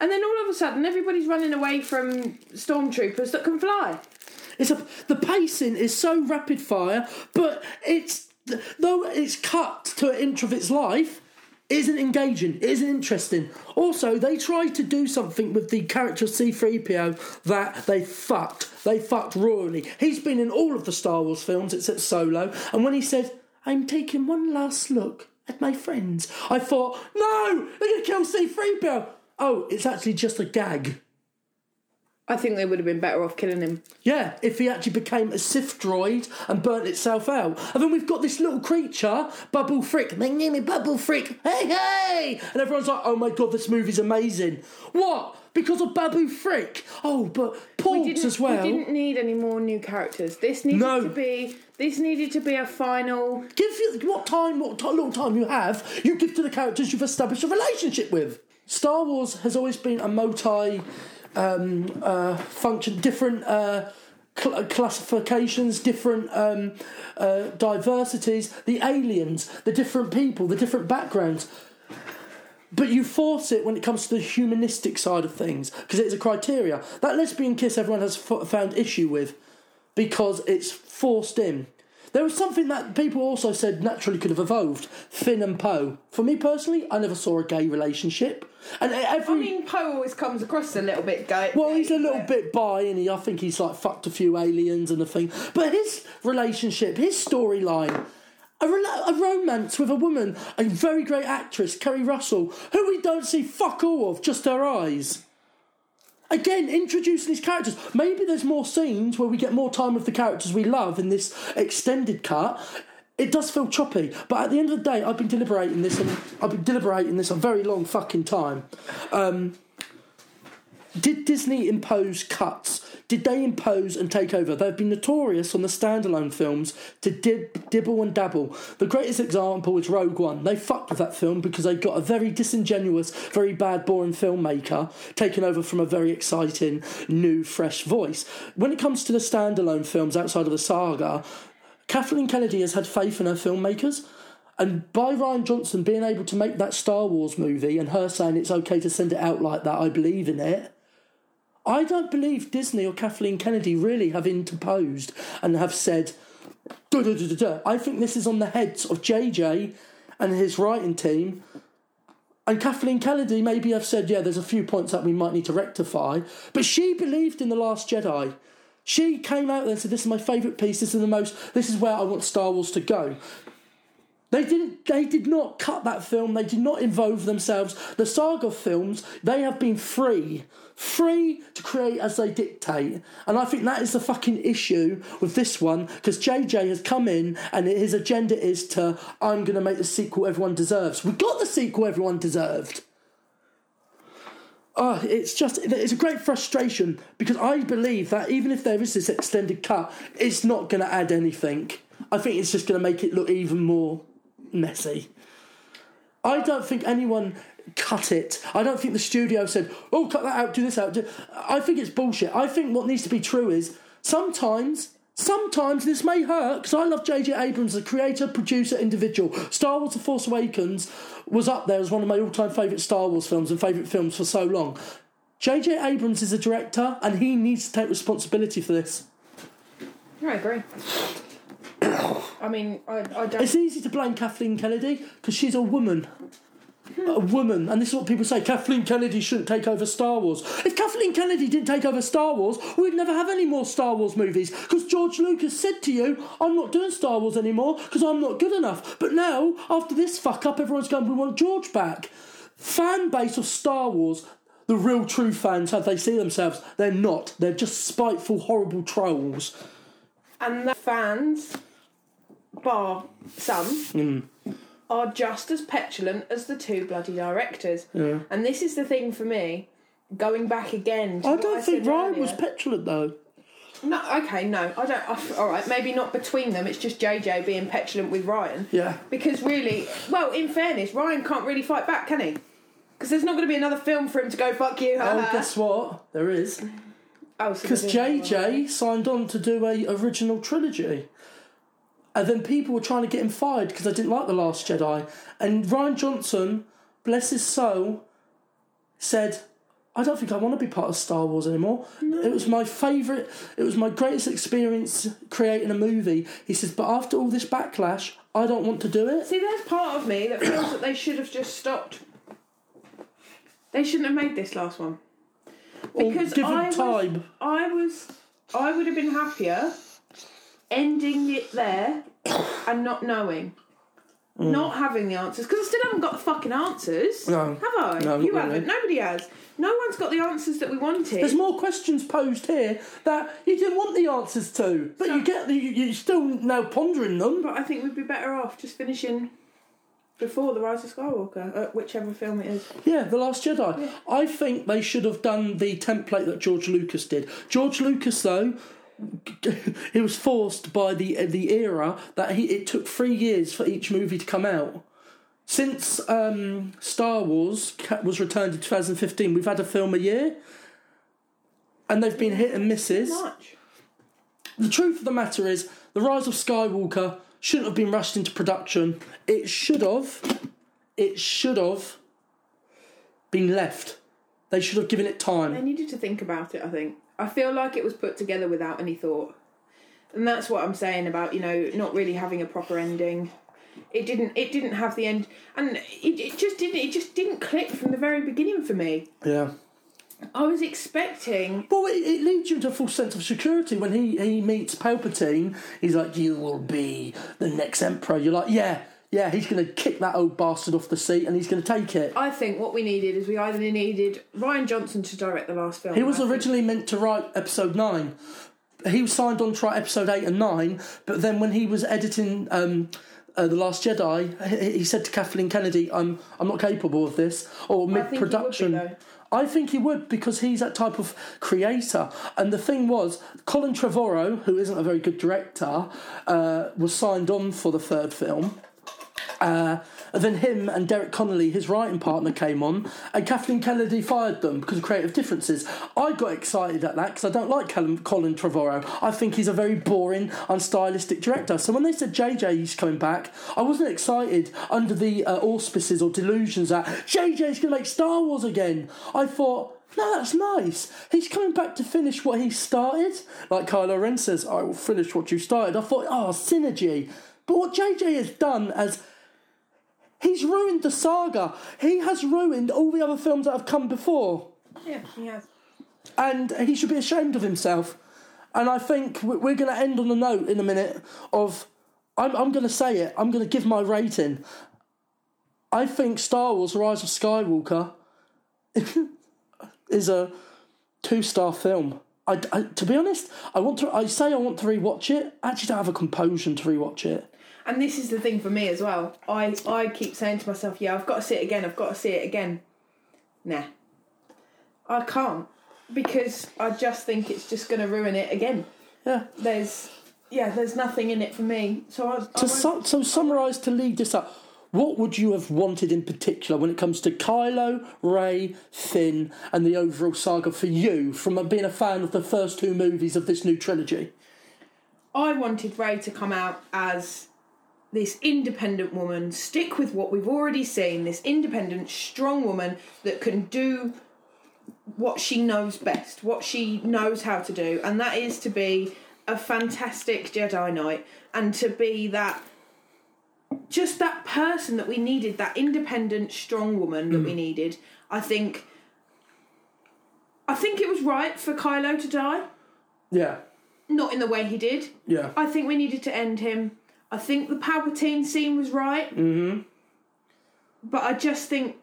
Speaker 3: And then all of a sudden, everybody's running away from stormtroopers that can fly.
Speaker 1: It's a, the pacing is so rapid fire, but it's though it's cut to an inch of its life. Isn't engaging. isn't interesting. Also, they tried to do something with the character of C3PO that they fucked. They fucked royally. He's been in all of the Star Wars films except Solo, and when he said, "I'm taking one last look at my friends," I thought, "No, they're gonna kill C3PO." Oh, it's actually just a gag.
Speaker 3: I think they would have been better off killing him.
Speaker 1: Yeah, if he actually became a Sith droid and burnt itself out. And then we've got this little creature, Babu Frick. My name is Babu Frick. Hey, hey! And everyone's like, oh my god, this movie's amazing. What? Because of Babu Frick? Oh, but Porgs as well.
Speaker 3: We didn't need any more new characters. This needed
Speaker 1: No.
Speaker 3: to be. This needed to be a final.
Speaker 1: Give you what time, what ti- little time you have, you give to the characters you've established a relationship with. Star Wars has always been a multi um, uh, function, different uh, cl- classifications, different um, uh, diversities, the aliens, the different people, the different backgrounds. But you force it when it comes to the humanistic side of things because it's a criteria. That lesbian kiss everyone has f- found issue with because it's forced in. There was something that people also said naturally could have evolved Finn and Poe. For me personally, I never saw a gay relationship. And every.
Speaker 3: I mean, Poe always comes across a little bit gay.
Speaker 1: well, he's a little bit bi, and he, I think he's like fucked a few aliens and a thing. But his relationship, his storyline, a, rela- a romance with a woman, a very great actress, Keri Russell, who we don't see fuck all of, just her eyes. Again, introducing these characters. Maybe there's more scenes where we get more time with the characters we love in this extended cut. It does feel choppy, but at the end of the day, I've been deliberating this, and I've been deliberating this a very long fucking time. Um, did Disney impose cuts? Did they impose and take over? They've been notorious on the standalone films to dib, dibble and dabble. The greatest example is Rogue One. They fucked with that film because they got a very disingenuous, very bad, boring filmmaker taken over from a very exciting, new, fresh voice. When it comes to the standalone films outside of the saga, Kathleen Kennedy has had faith in her filmmakers. And by Rian Johnson being able to make that Star Wars movie and her saying it's okay to send it out like that, I believe in it. I don't believe Disney or Kathleen Kennedy really have interposed and have said, duh, duh, duh. I think this is on the heads of JJ and his writing team. And Kathleen Kennedy maybe have said, yeah, there's a few points that we might need to rectify. But she believed in The Last Jedi. She came out there and said, this is my favourite piece, this is the most, this is where I want Star Wars to go. They didn't. They did not cut that film. They did not involve themselves. The saga films. They have been free, free to create as they dictate. And I think that is the fucking issue with this one because JJ has come in and his agenda is to I'm going to make the sequel everyone deserves. We got the sequel everyone deserved. Oh, it's just it's a great frustration because I believe that even if there is this extended cut, it's not going to add anything. I think it's just going to make it look even more messy. I don't think anyone cut it. I don't think the studio said, "Oh, cut that out, do this out." Do... I think it's bullshit. I think what needs to be true is sometimes. Sometimes this may hurt because I love J.J. Abrams, the creator, producer, individual. Star Wars: The Force Awakens was up there as one of my all-time favourite Star Wars films and favourite films for so long. J.J. Abrams is a director, and he needs to take responsibility for this.
Speaker 3: I agree. I mean, I, I don't.
Speaker 1: It's easy to blame Kathleen Kennedy because she's a woman. A woman, and this is what people say Kathleen Kennedy shouldn't take over Star Wars. If Kathleen Kennedy didn't take over Star Wars, we'd never have any more Star Wars movies because George Lucas said to you, I'm not doing Star Wars anymore because I'm not good enough. But now, after this fuck up, everyone's going, We want George back. Fan base of Star Wars, the real true fans, how they see themselves, they're not. They're just spiteful, horrible trolls.
Speaker 3: and the fans, bar some, mm. Are just as petulant as the two bloody directors.
Speaker 1: Yeah.
Speaker 3: And this is the thing for me, going back again. To
Speaker 1: I don't think
Speaker 3: said
Speaker 1: Rian was petulant though.
Speaker 3: No, okay, no, I don't. I, all right, maybe not between them. It's just JJ being petulant with Rian.
Speaker 1: Yeah.
Speaker 3: Because really, well, in fairness, Rian can't really fight back, can he? Because there's not going to be another film for him to go fuck you.
Speaker 1: Oh,
Speaker 3: haha."
Speaker 1: guess what? There is.
Speaker 3: Oh, so
Speaker 1: Because
Speaker 3: one.
Speaker 1: JJ signed on to do a original trilogy. And then people were trying to get him fired because they didn't like The Last Jedi. And Rian Johnson, bless his soul, said, I don't think I want to be part of Star Wars anymore. It was my favourite, it was my greatest experience creating a movie. He says, but after all this backlash, I don't want to do it.
Speaker 3: See, there's part of me that feels that they should have just stopped. They shouldn't have made this last one. Because I was. I was, I would have been happier ending it there and not knowing, not having the answers. Because I still haven't got the fucking answers.
Speaker 1: Mm. No.
Speaker 3: have I?
Speaker 1: No,
Speaker 3: you haven't.
Speaker 1: really.
Speaker 3: Nobody has. No one's got the answers that we wanted.
Speaker 1: There's more questions posed here that you didn't want the answers to, but you get you, you're still now pondering them.
Speaker 3: But I think we'd be better off just finishing before the Rise of Skywalker, uh, whichever film it is.
Speaker 1: Yeah, The Last Jedi. I think they should have done the template that George Lucas did. George Lucas, though, he was forced by the the era that he it took three years for each movie to come out. Since um, Star Wars was returned in 2015, we've had a film a year, and they've been hit and misses. The truth of the matter is, The Rise of Skywalker shouldn't have been rushed into production. It should have. It should have been left. They should have given it time.
Speaker 3: They needed to think about it, I think. I feel like it was put together without any thought. And that's what I'm saying about, you know, not really having a proper ending. It didn't it didn't have the end and it, it just didn't it just didn't click from the very beginning for me.
Speaker 1: Yeah.
Speaker 3: I was expecting
Speaker 1: Well, it, it leads you to a full sense of security when he, he meets Palpatine. He's like, "You will be the next emperor." You're like, "Yeah, yeah." He's going to kick that old bastard off the seat, and he's going to take it.
Speaker 3: I think what we needed is we either needed Rian Johnson to direct the last film.
Speaker 1: He was
Speaker 3: I think-
Speaker 1: originally meant to write episode nine. He was signed on to write episode eight and nine, but then when he was editing um, uh, the Last Jedi, he, he said to Kathleen Kennedy, "I'm I'm not capable of this." Or
Speaker 3: I think he would
Speaker 1: mid production. I think he would because he's that type of creator. And the thing was, Colin Trevorrow, who isn't a very good director, uh, was signed on for the third film. Uh, then him and Derek Connolly, his writing partner, came on, and Kathleen Kennedy fired them because of creative differences. I got excited at that because I don't like Colin Trevorrow. I think he's a very boring, unstylistic director. So when they said JJ's coming back, I wasn't excited under the uh, auspices or delusions that JJ's going to make Star Wars again. I thought. No, that's nice. He's coming back to finish what he started. Like Kylo Ren says, I will finish what you started. I thought, oh, synergy. But what JJ has done as He's ruined the saga. He has ruined all the other films that have come before.
Speaker 3: Yeah, he has.
Speaker 1: And he should be ashamed of himself. And I think we- we're going to end on a note in a minute of. I'm, I'm going to say it. I'm going to give my rating. I think Star Wars Rise of Skywalker is a two star film. I, I- to be honest, I want to. I say I want to rewatch it. I actually don't have a compulsion to rewatch it.
Speaker 3: And this is the thing for me as well. I, I keep saying to myself, yeah, I've got to see it again, I've got to see it again. Nah. I can't. Because I just think it's just going to ruin it again.
Speaker 1: Yeah.
Speaker 3: There's, yeah, there's nothing in it for me. So I, I
Speaker 1: To su- so summarise to lead this up, what would you have wanted in particular when it comes to Kylo, Rey, Finn, and the overall saga for you from being a fan of the first two movies of this new trilogy?
Speaker 3: I wanted Rey to come out as this independent woman, stick with what we've already seen, this independent, strong woman that can do what she knows best, what she knows how to do, and that is to be a fantastic Jedi Knight and to be that just that person that we needed, that independent, strong woman that we mm. needed. I think I think it was right for Kylo to die,
Speaker 1: Yeah,
Speaker 3: not in the way he did.
Speaker 1: yeah.
Speaker 3: I think we needed to end him. I think the Palpatine scene was right. Mm-hmm. But I just think,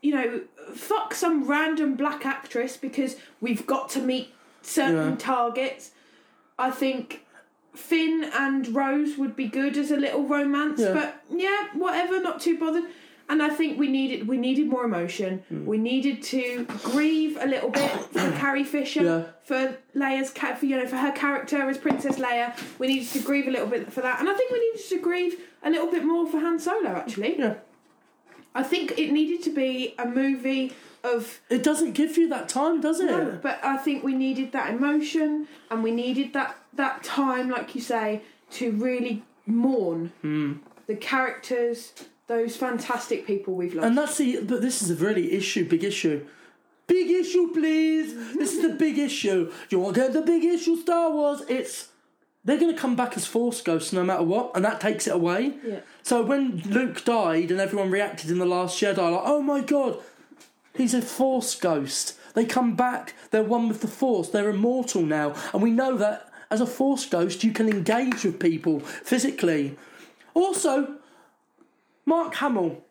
Speaker 3: you know, fuck some random black actress because we've got to meet certain
Speaker 1: Yeah.
Speaker 3: targets. I think Finn and Rose would be good as a little romance,
Speaker 1: Yeah.
Speaker 3: but yeah, whatever, not too bothered. And I think we needed we needed more emotion.
Speaker 1: Hmm.
Speaker 3: We needed to grieve a little bit for Carrie Fisher,
Speaker 1: Yeah.
Speaker 3: for Leia's for you know for her character as Princess Leia. We needed to grieve a little bit for that, and I think we needed to grieve a little bit more for Han Solo. Actually,
Speaker 1: Yeah.
Speaker 3: I think it needed to be a movie of
Speaker 1: It doesn't give you that time, does it?
Speaker 3: no, but I think we needed that emotion and we needed that that time, like you say, to really mourn
Speaker 1: Hmm.
Speaker 3: the characters, those fantastic people we've lost.
Speaker 1: And that's the. But this is a really issue, big issue. Big issue, please. this is the big issue. You want to get the big issue, Star Wars? It's they're going to come back as Force ghosts no matter what, and that takes it away.
Speaker 3: Yeah.
Speaker 1: So when Luke died and everyone reacted in the Last Jedi, like, oh my god, he's a Force ghost. They come back. They're one with the Force. They're immortal now, and we know that as a Force ghost, you can engage with people physically. Also, Mark Hamill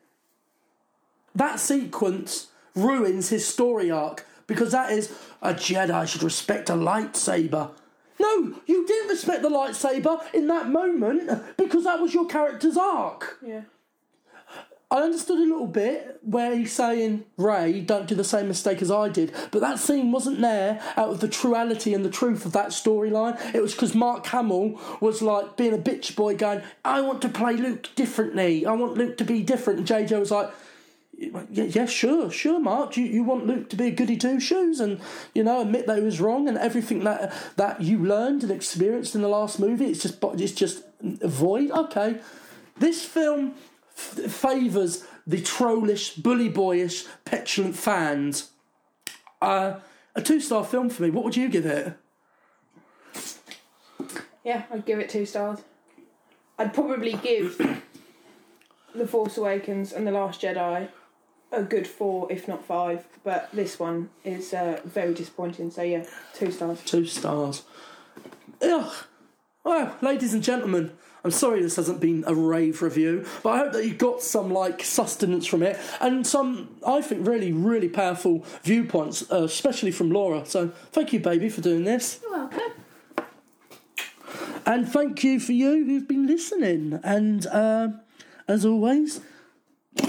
Speaker 1: that sequence ruins his story arc because that is a Jedi should respect a lightsaber. No, you didn't respect the lightsaber in that moment because that was your character's arc.
Speaker 3: yeah.
Speaker 1: I understood a little bit where he's saying, Rey, don't do the same mistake as I did, but that scene wasn't there out of the truality and the truth of that storyline. It was because Mark Hamill was like being a bitch boy going, I want to play Luke differently. I want Luke to be different. And JJ was like, yeah, yeah, sure, sure, Mark. You, you want Luke to be a goody two shoes and you know admit that he was wrong and everything that that you learned and experienced in the last movie. It's just it's just void. Okay, this film f- favours the trollish, bully boyish, petulant fans. Uh, a two star film for me. What would you give it?
Speaker 3: Yeah, I'd give it two stars. I'd probably give The Force Awakens and The Last Jedi a good four, if not five. But this one is uh, very disappointing. So yeah, two stars.
Speaker 1: Two stars. Ugh. Well, ladies and gentlemen, I'm sorry this hasn't been a rave review, but I hope that you got some like sustenance from it and some, I think, really, really powerful viewpoints, uh, especially from Laura. So thank you, baby, for doing this.
Speaker 3: You're welcome.
Speaker 1: And thank you for you who've been listening. And uh, as always,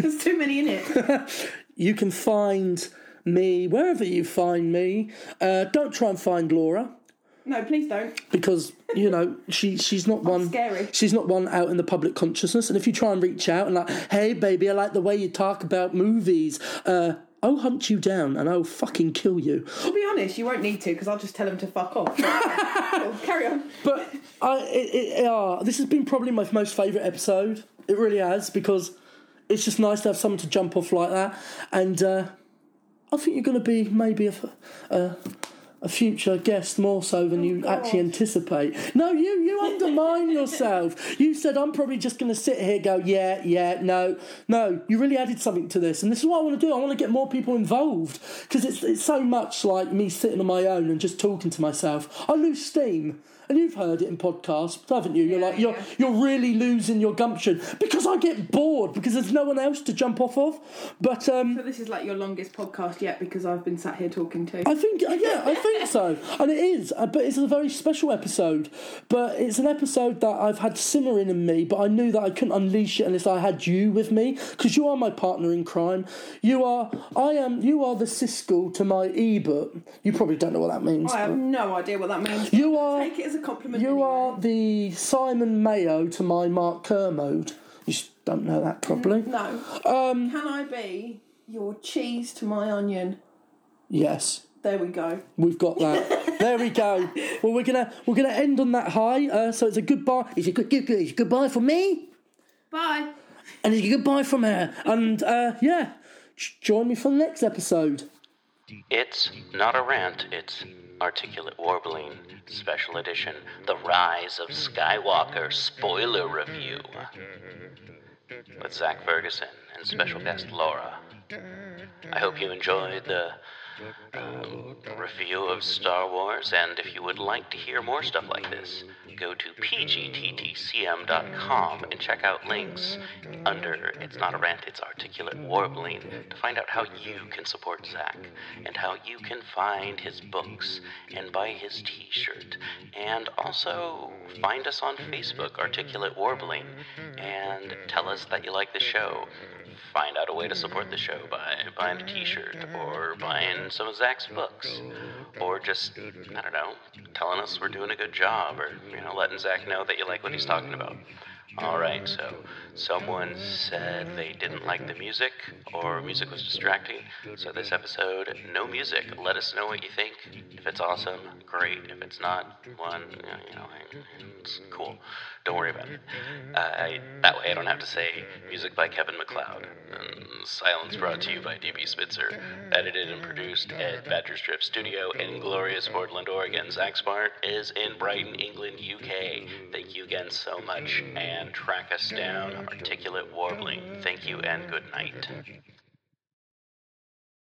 Speaker 3: There's too many in it.
Speaker 1: you can find me wherever you find me. Uh, don't try and find Laura.
Speaker 3: No, please don't.
Speaker 1: because you know she she's not one
Speaker 3: scary.
Speaker 1: she's not one out in the public consciousness and if you try and reach out and like hey baby i like the way you talk about movies uh i'll hunt you down and i'll fucking kill you
Speaker 3: To be honest, you won't need to because I'll just tell him to fuck off. Carry on.
Speaker 1: but i it, it, uh, this has been probably my most favorite episode it really has because it's just nice to have someone to jump off like that and uh i think you're going to be maybe a, a a future guest more so than oh, you actually anticipate. No, you you undermine yourself. You said I'm probably just going to sit here, go yeah, yeah, no, no. You really added something to this, and this is what I want to do. I want to get more people involved because it's it's so much like me sitting on my own and just talking to myself. I lose steam. And you've heard it in podcasts, haven't you? You're like you're
Speaker 3: yeah.
Speaker 1: you're really losing your gumption because I get bored because there's no one else to jump off of. But um,
Speaker 3: So this is like your longest podcast yet because I've been sat here talking to.
Speaker 1: I think, uh, yeah, I think so, and it is. uh, But it's a very special episode. But it's an episode that I've had simmering in me. But I knew that I couldn't unleash it unless I had you with me, because you are my partner in crime. You are, I am, you are the Siskel to my Ebert. You probably don't know what that means.
Speaker 3: I have no idea what that means.
Speaker 1: You are,
Speaker 3: Take it as a compliment.
Speaker 1: you
Speaker 3: anyway.
Speaker 1: are the Simon Mayo to my Mark Kermode. You don't know that properly.
Speaker 3: No.
Speaker 1: Um,
Speaker 3: Can I be your cheese to my onion?
Speaker 1: yes.
Speaker 3: There we go.
Speaker 1: We've got that. there we go. Well, we're gonna we're gonna end on that high. Uh, so it's a goodbye. It's a good, good, good. It's a goodbye from me,
Speaker 3: Bye.
Speaker 1: and it's a goodbye from her. And uh, yeah, join me for the next episode.
Speaker 2: It's not a rant, it's Articulate Warbling, Special Edition The Rise of Skywalker Spoiler Review. With Zak Ferguson and special guest Laura. I hope you enjoyed the um, review of Star Wars, and if you would like to hear more stuff like this, go to pgttcm.com and check out links under It's Not a Rant, It's Articulate Warbling to find out how you can support Zak and how you can find his books and buy his t shirt. And also find us on Facebook, Articulate Warbling, and tell us that you like the show find out a way to support the show by buying a t-shirt or buying some of Zak's books or just, I don't know, telling us we're doing a good job or, you know, letting Zak know that you like what he's talking about. All right, so someone said they didn't like the music or music was distracting. So this episode, no music. Let us know what you think. If it's awesome, great. If it's not, one, you know, it's cool. Don't worry about it. I, that way I don't have to say music by Kevin MacLeod. And silence brought to you by DB Spitzer. Edited and produced at Badger's Drift Studio in glorious Portland, Oregon. Zak Smart is in Brighton, England, UK. Thank you again so much and track us down. Articulate Warbling. Thank you and good night.